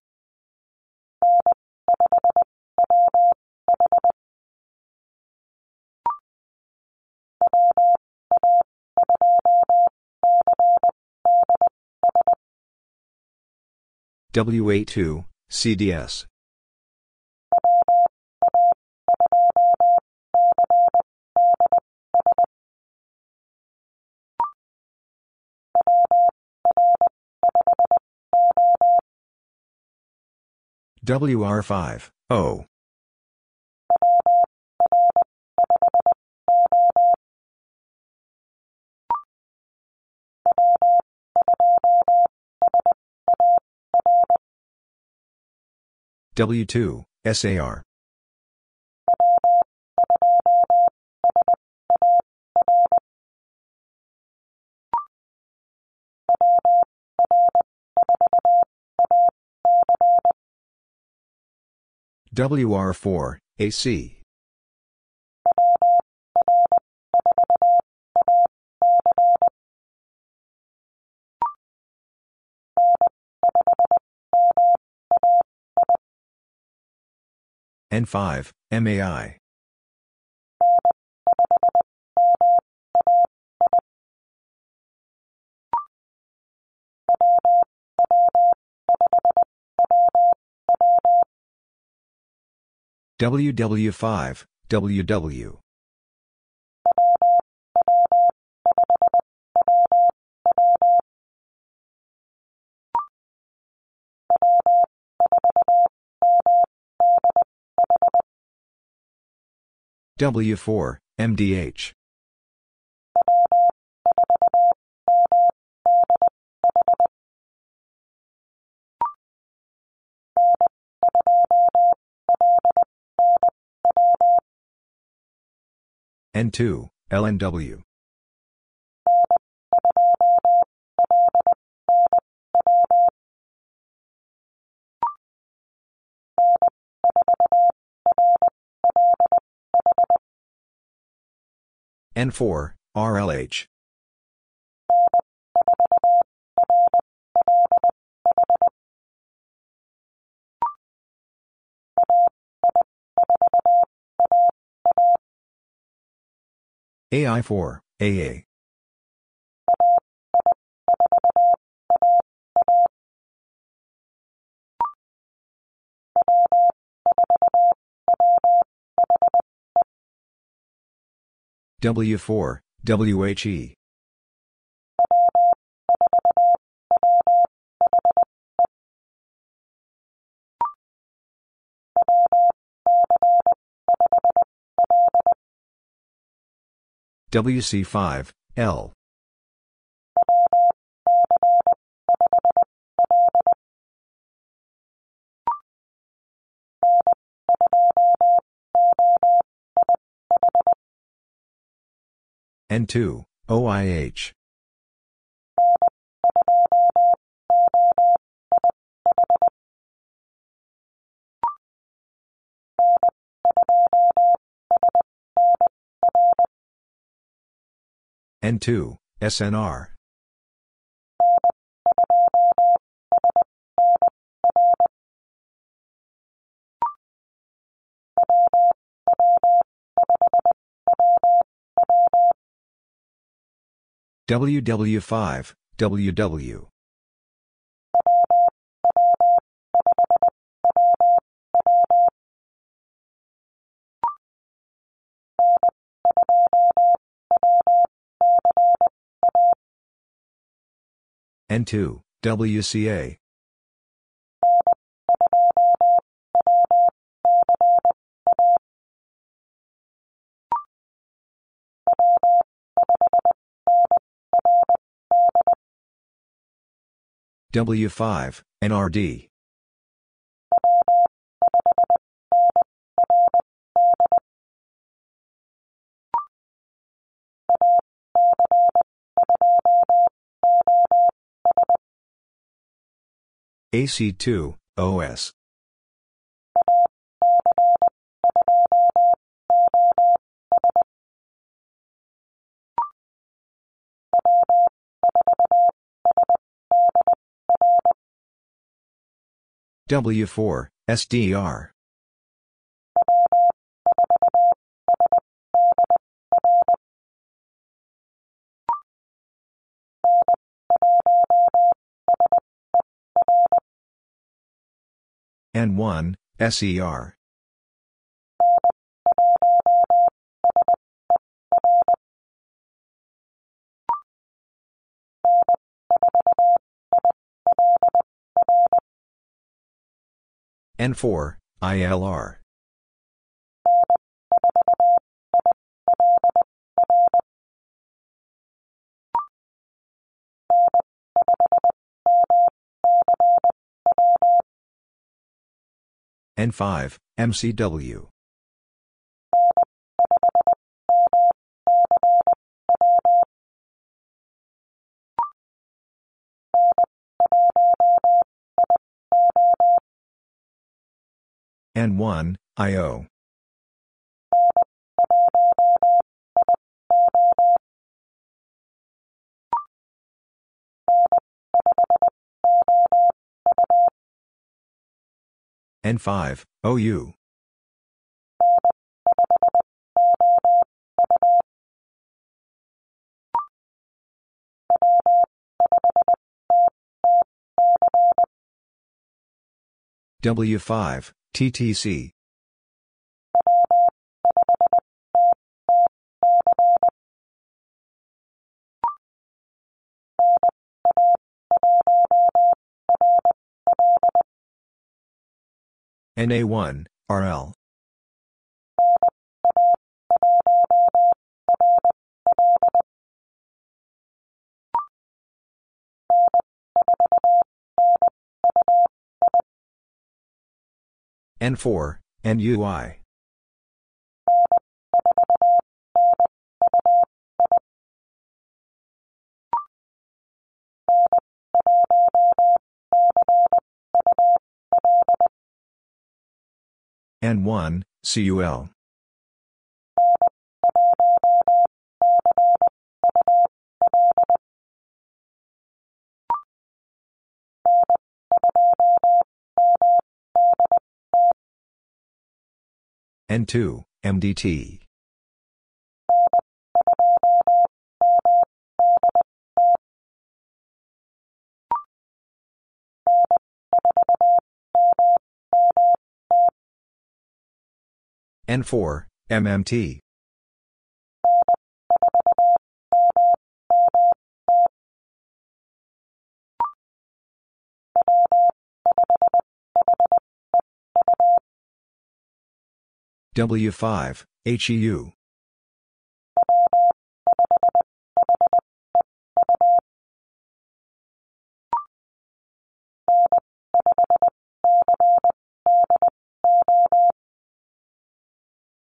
WA2, CDS. WR5, O. W2, SAR. WR4, AC. N5, MAI. WW5, WW. W4, MDH. N2, LNW. N4, RLH. AI4, AA. W4, WHE. WC5, L. N2, OIH. N2, SNR. WW5, WW. N2, WCA. W5, NRD. AC2, OS. W4, SDR. N1, SER. N4, ILR. N5, MCW. N1, IO. N5, OU. W5, TTC. NA1, RL. N4, NUI. N1, CUL. N2, MDT. N4, MMT. W5, HEU.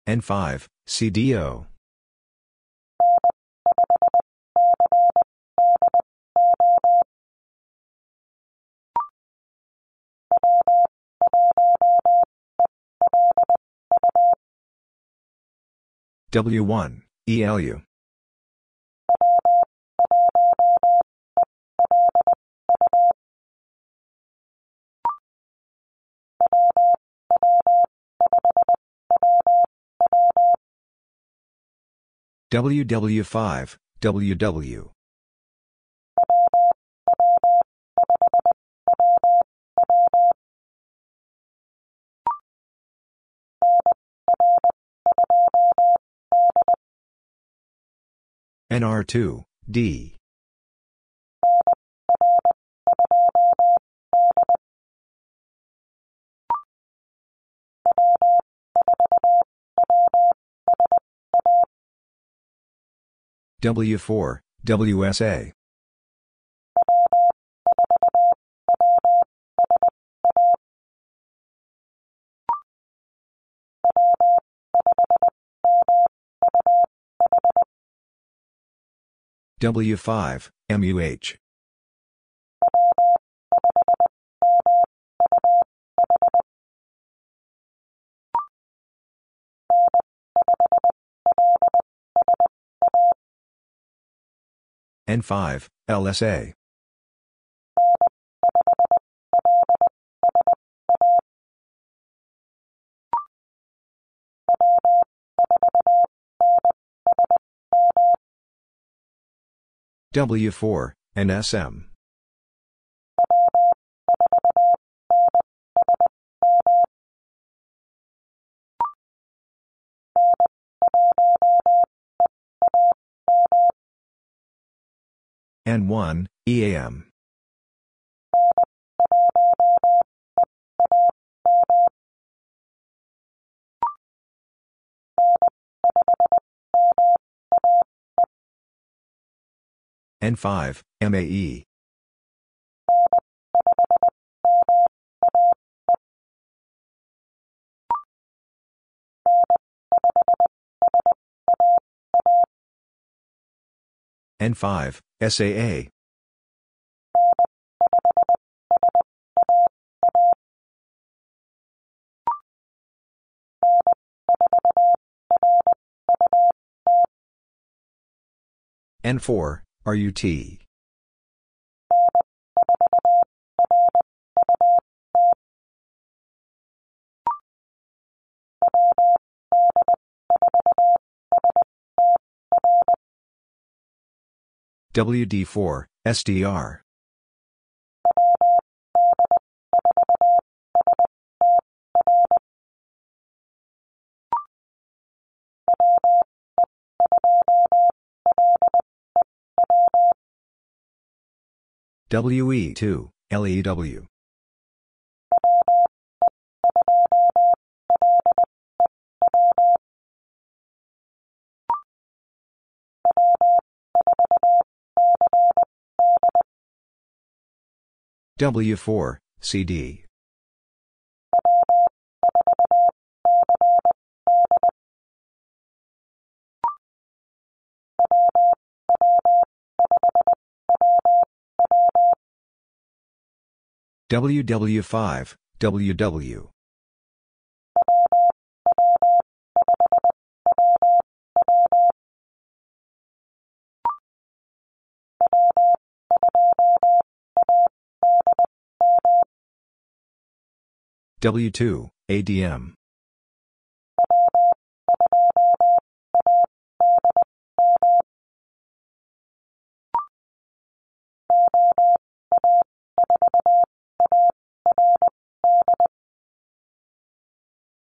N5, CDO. W1, ELU. WW5, WW. NR2, D. W4, WSA. W5, MUH. N5, LSA. W4, NSM. N1, EAM. N5, MAE. N5, SAA. N4, RUT. WD4, SDR. WE2, LEW. W4, CD. WW5, WW. W2, ADM.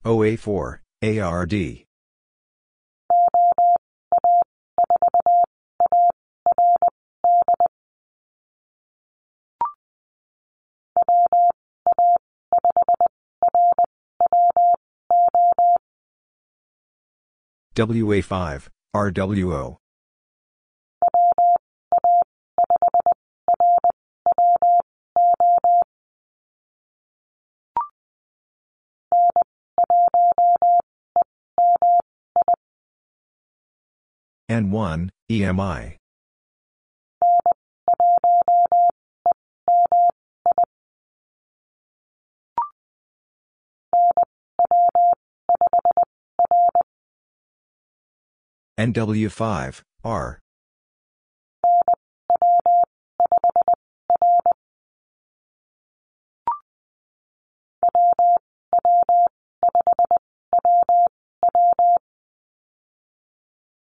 OA4, ARD. WA5, RWO. N1, EMI. NW5, R.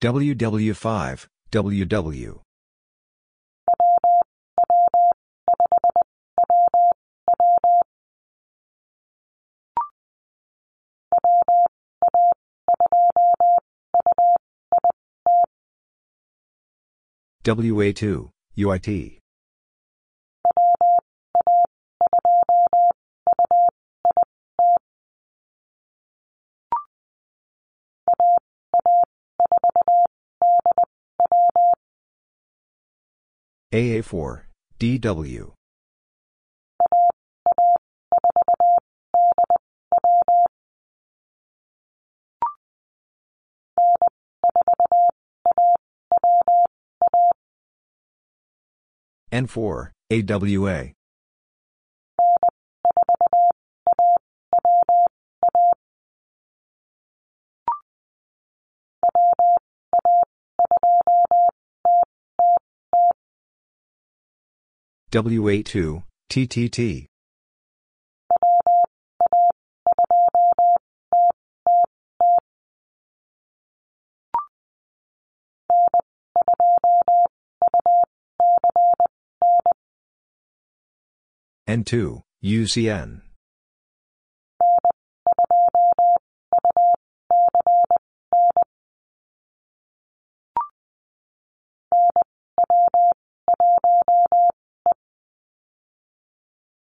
WW5, WW. WA2, UIT. AA4, DW. N4, AWA. WA2, TTT. N2, UCN.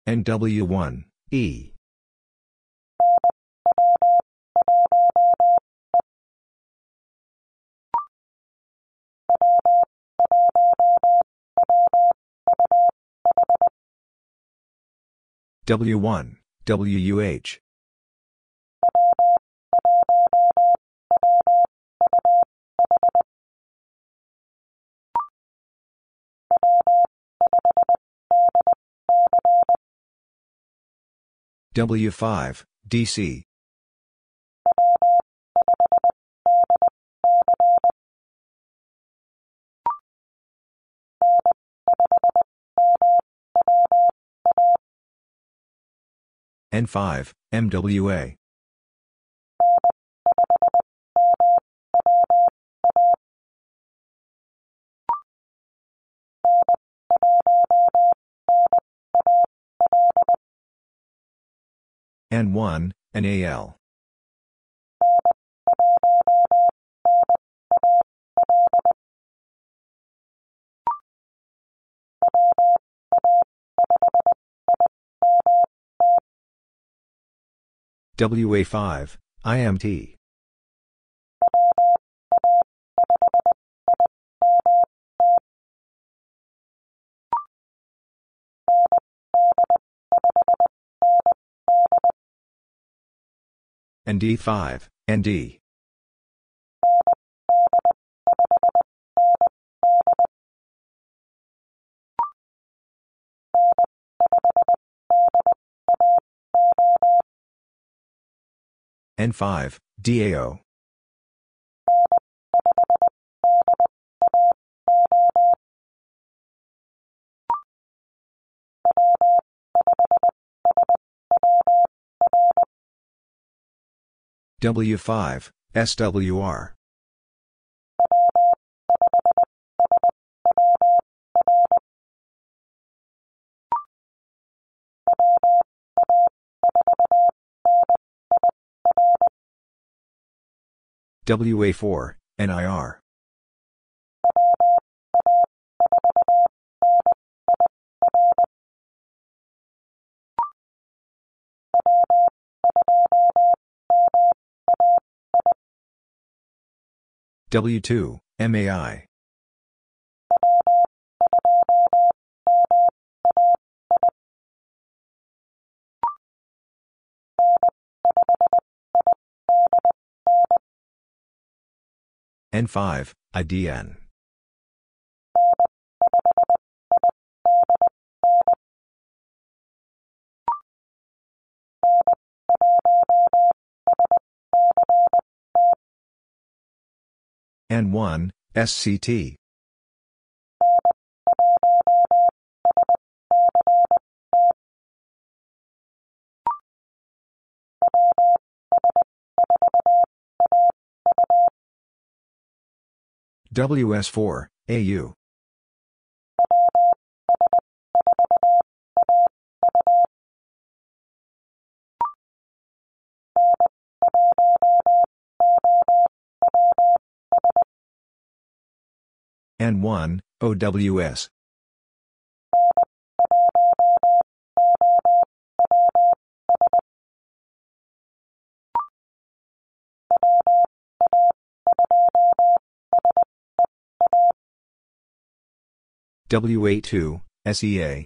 NW1, E. W1, WUH. W5, DC. N5, MWA. N1, NAL. WA5, IMT. ND5, ND. N5, DAO. W5, SWR. WA4, NIR. W2, MAI. N5, IDN. N1, SCT. WS4, AU. N1, OWS. WA2, SEA.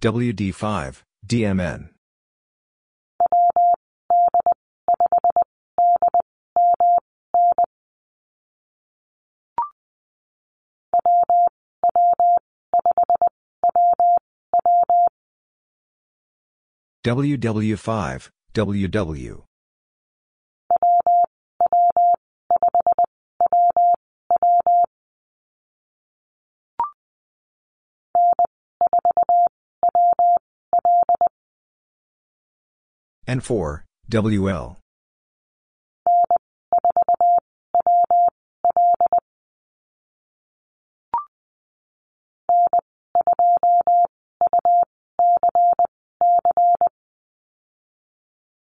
WD5, DMN. WW5, WW. N4, WL.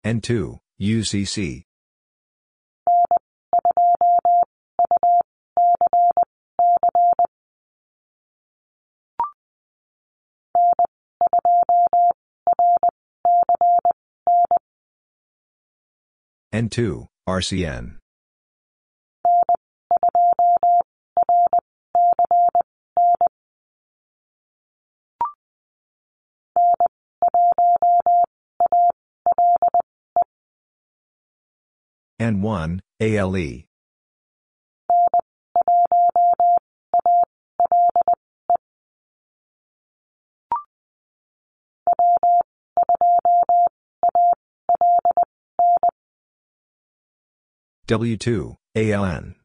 N2, UCC. N2, RCN. N1, ALE. W2, ALN.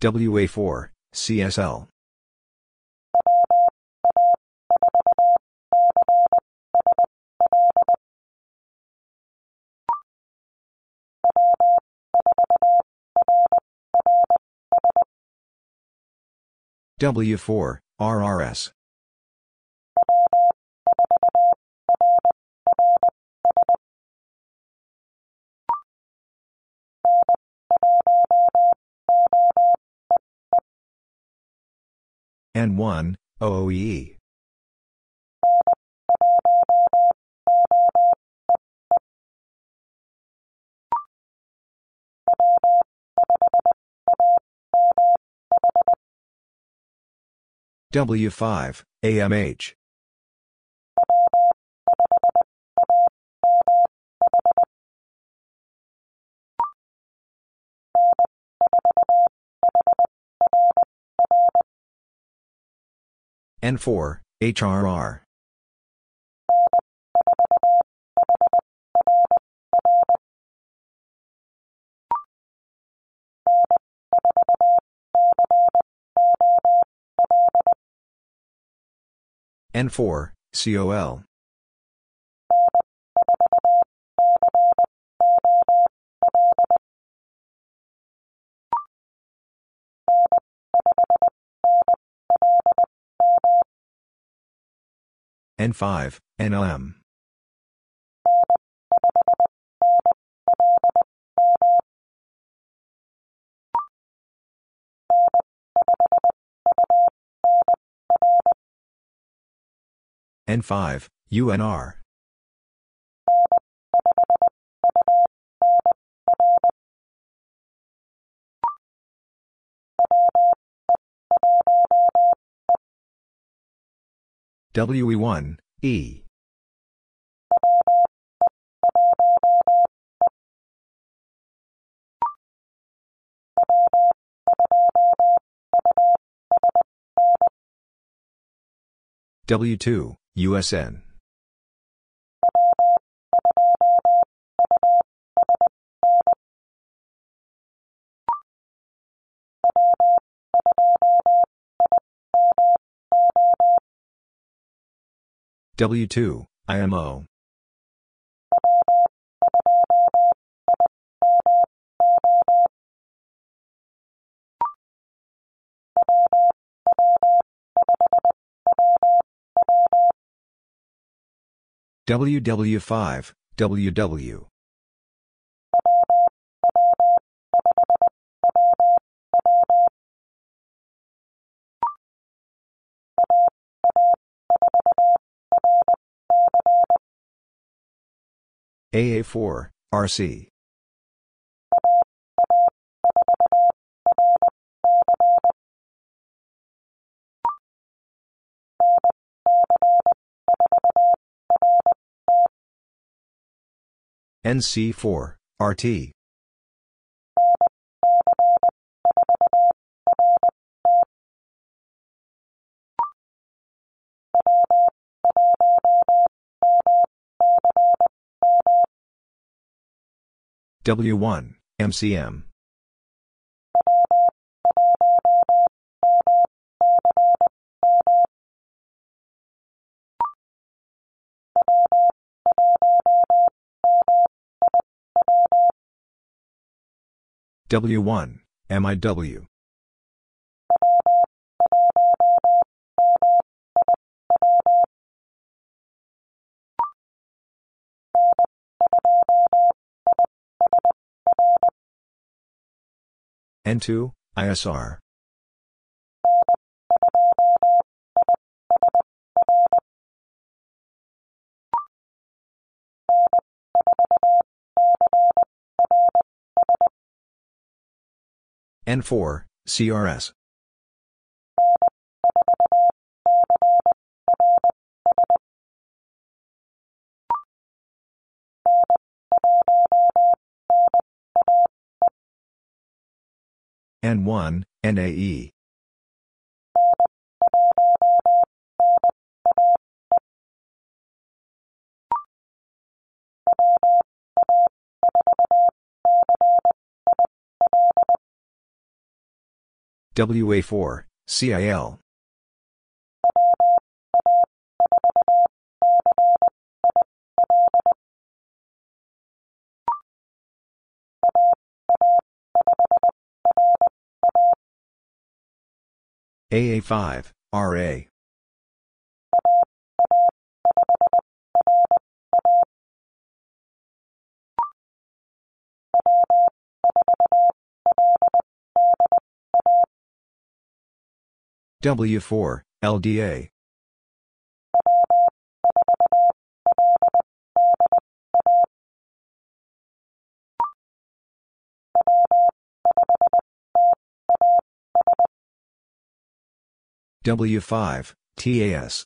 WA4, CSL. W4, RRS. N1, OOE. W5, AMH. N4, HRR. N4, COL. N5, NLM. N5, UNR. WE1, E. W2, USN. W2, IMO. WW5, WW. AA4, RC. NC4, RT. W1, MCM. W1, MIW. N2, ISR. N4, CRS. N1, NAE. WA4, CIL. AA5, RA. W4, LDA. W5, TAS.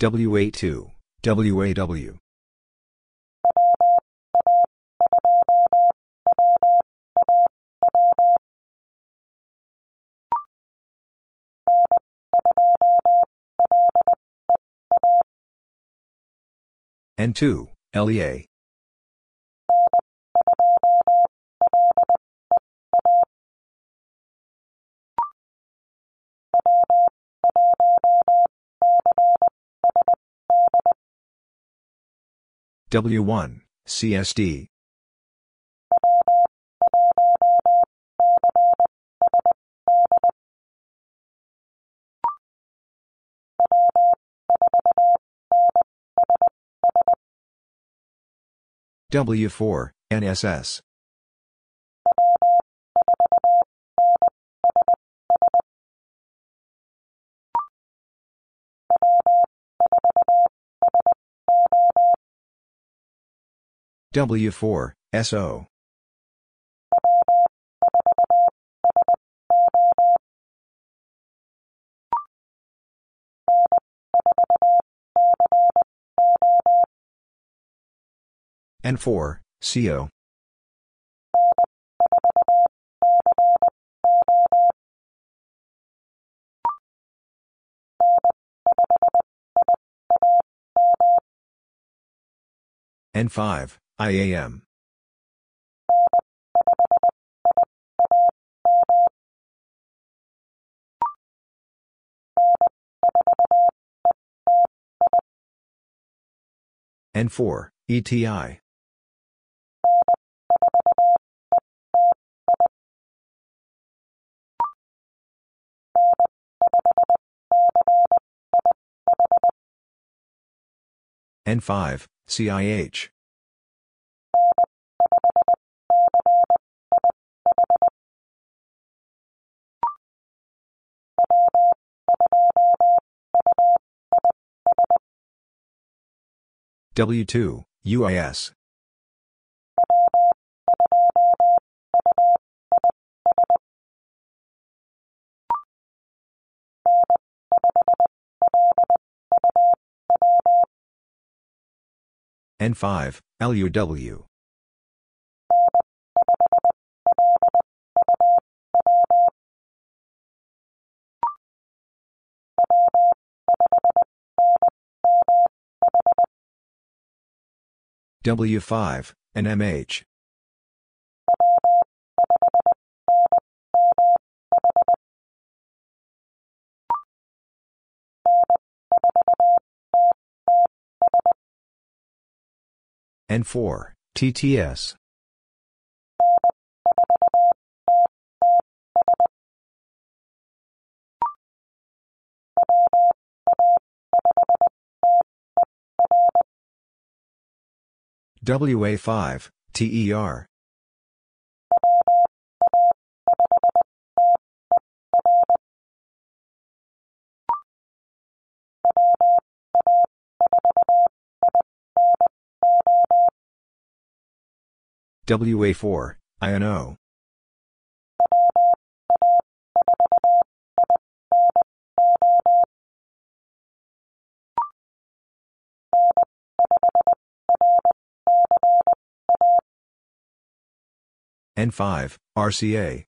WA2, WAW. N2, LEA. W1, CSD. W4, NSS. W4, SO. N4, CO. N5, IAM. N4, ETI. N5, CIH. W2, UIS. N5, LUW. W5, and MH. N4, TTS. WA5, TER. WA4, INO. N5, RCA.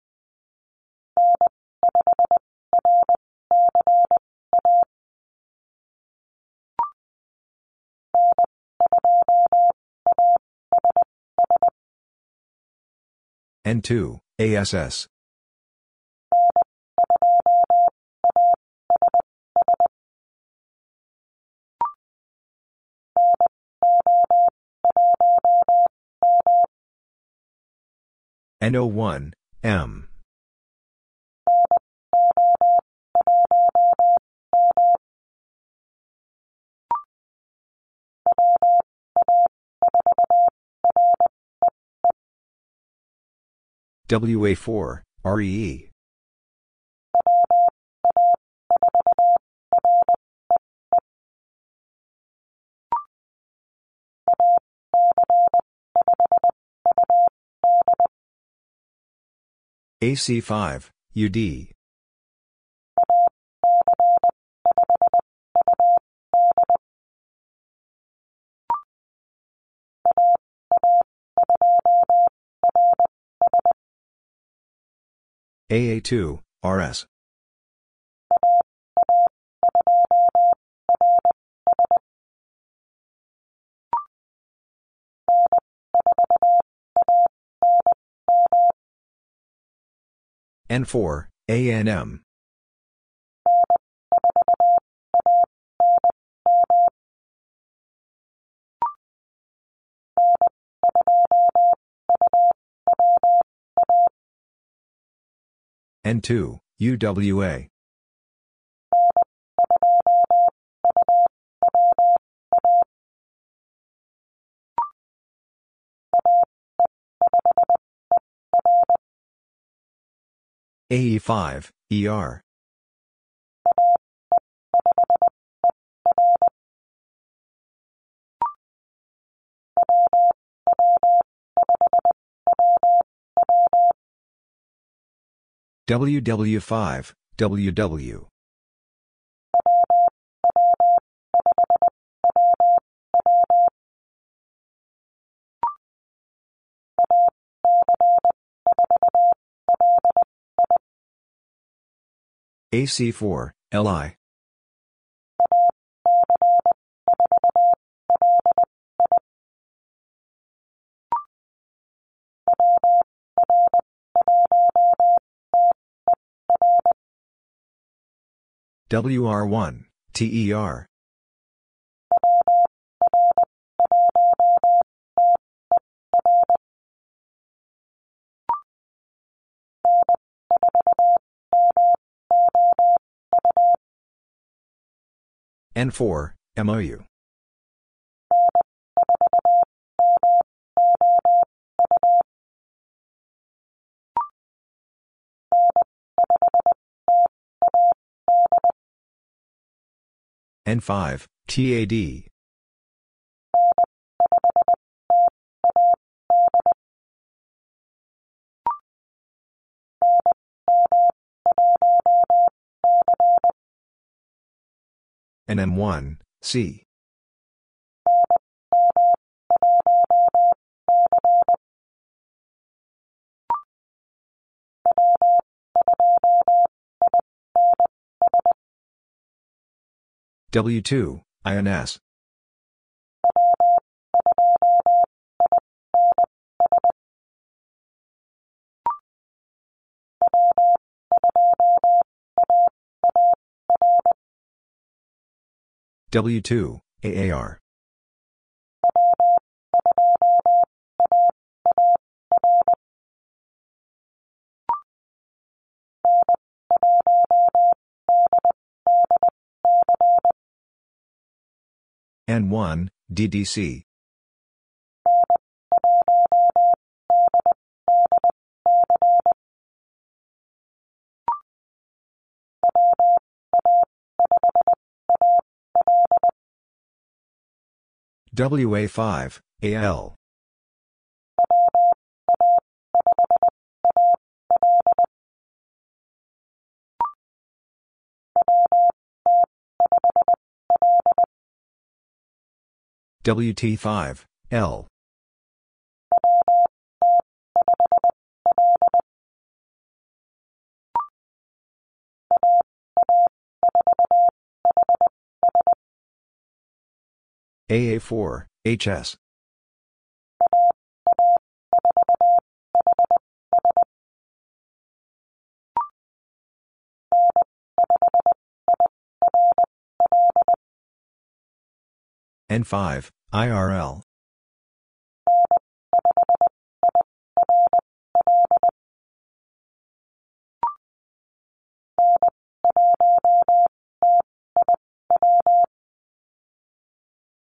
N2, ASS. N01, M. WA4, REE. AC5, UD. AA2, RS. N4, ANM. N2, UWA. AE5, ER. WW5, WW. AC4, LI. WR1, TER. N4, MOU. N5, TAD. and M1, C. W2, INS. W2, AAR. N1, DDC. WA5, AL. WT5, L. AA4, HS. N5, IRL.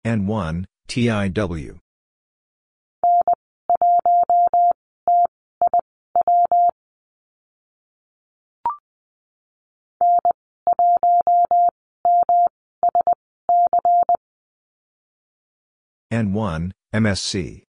N1, TIW. N1, MSC.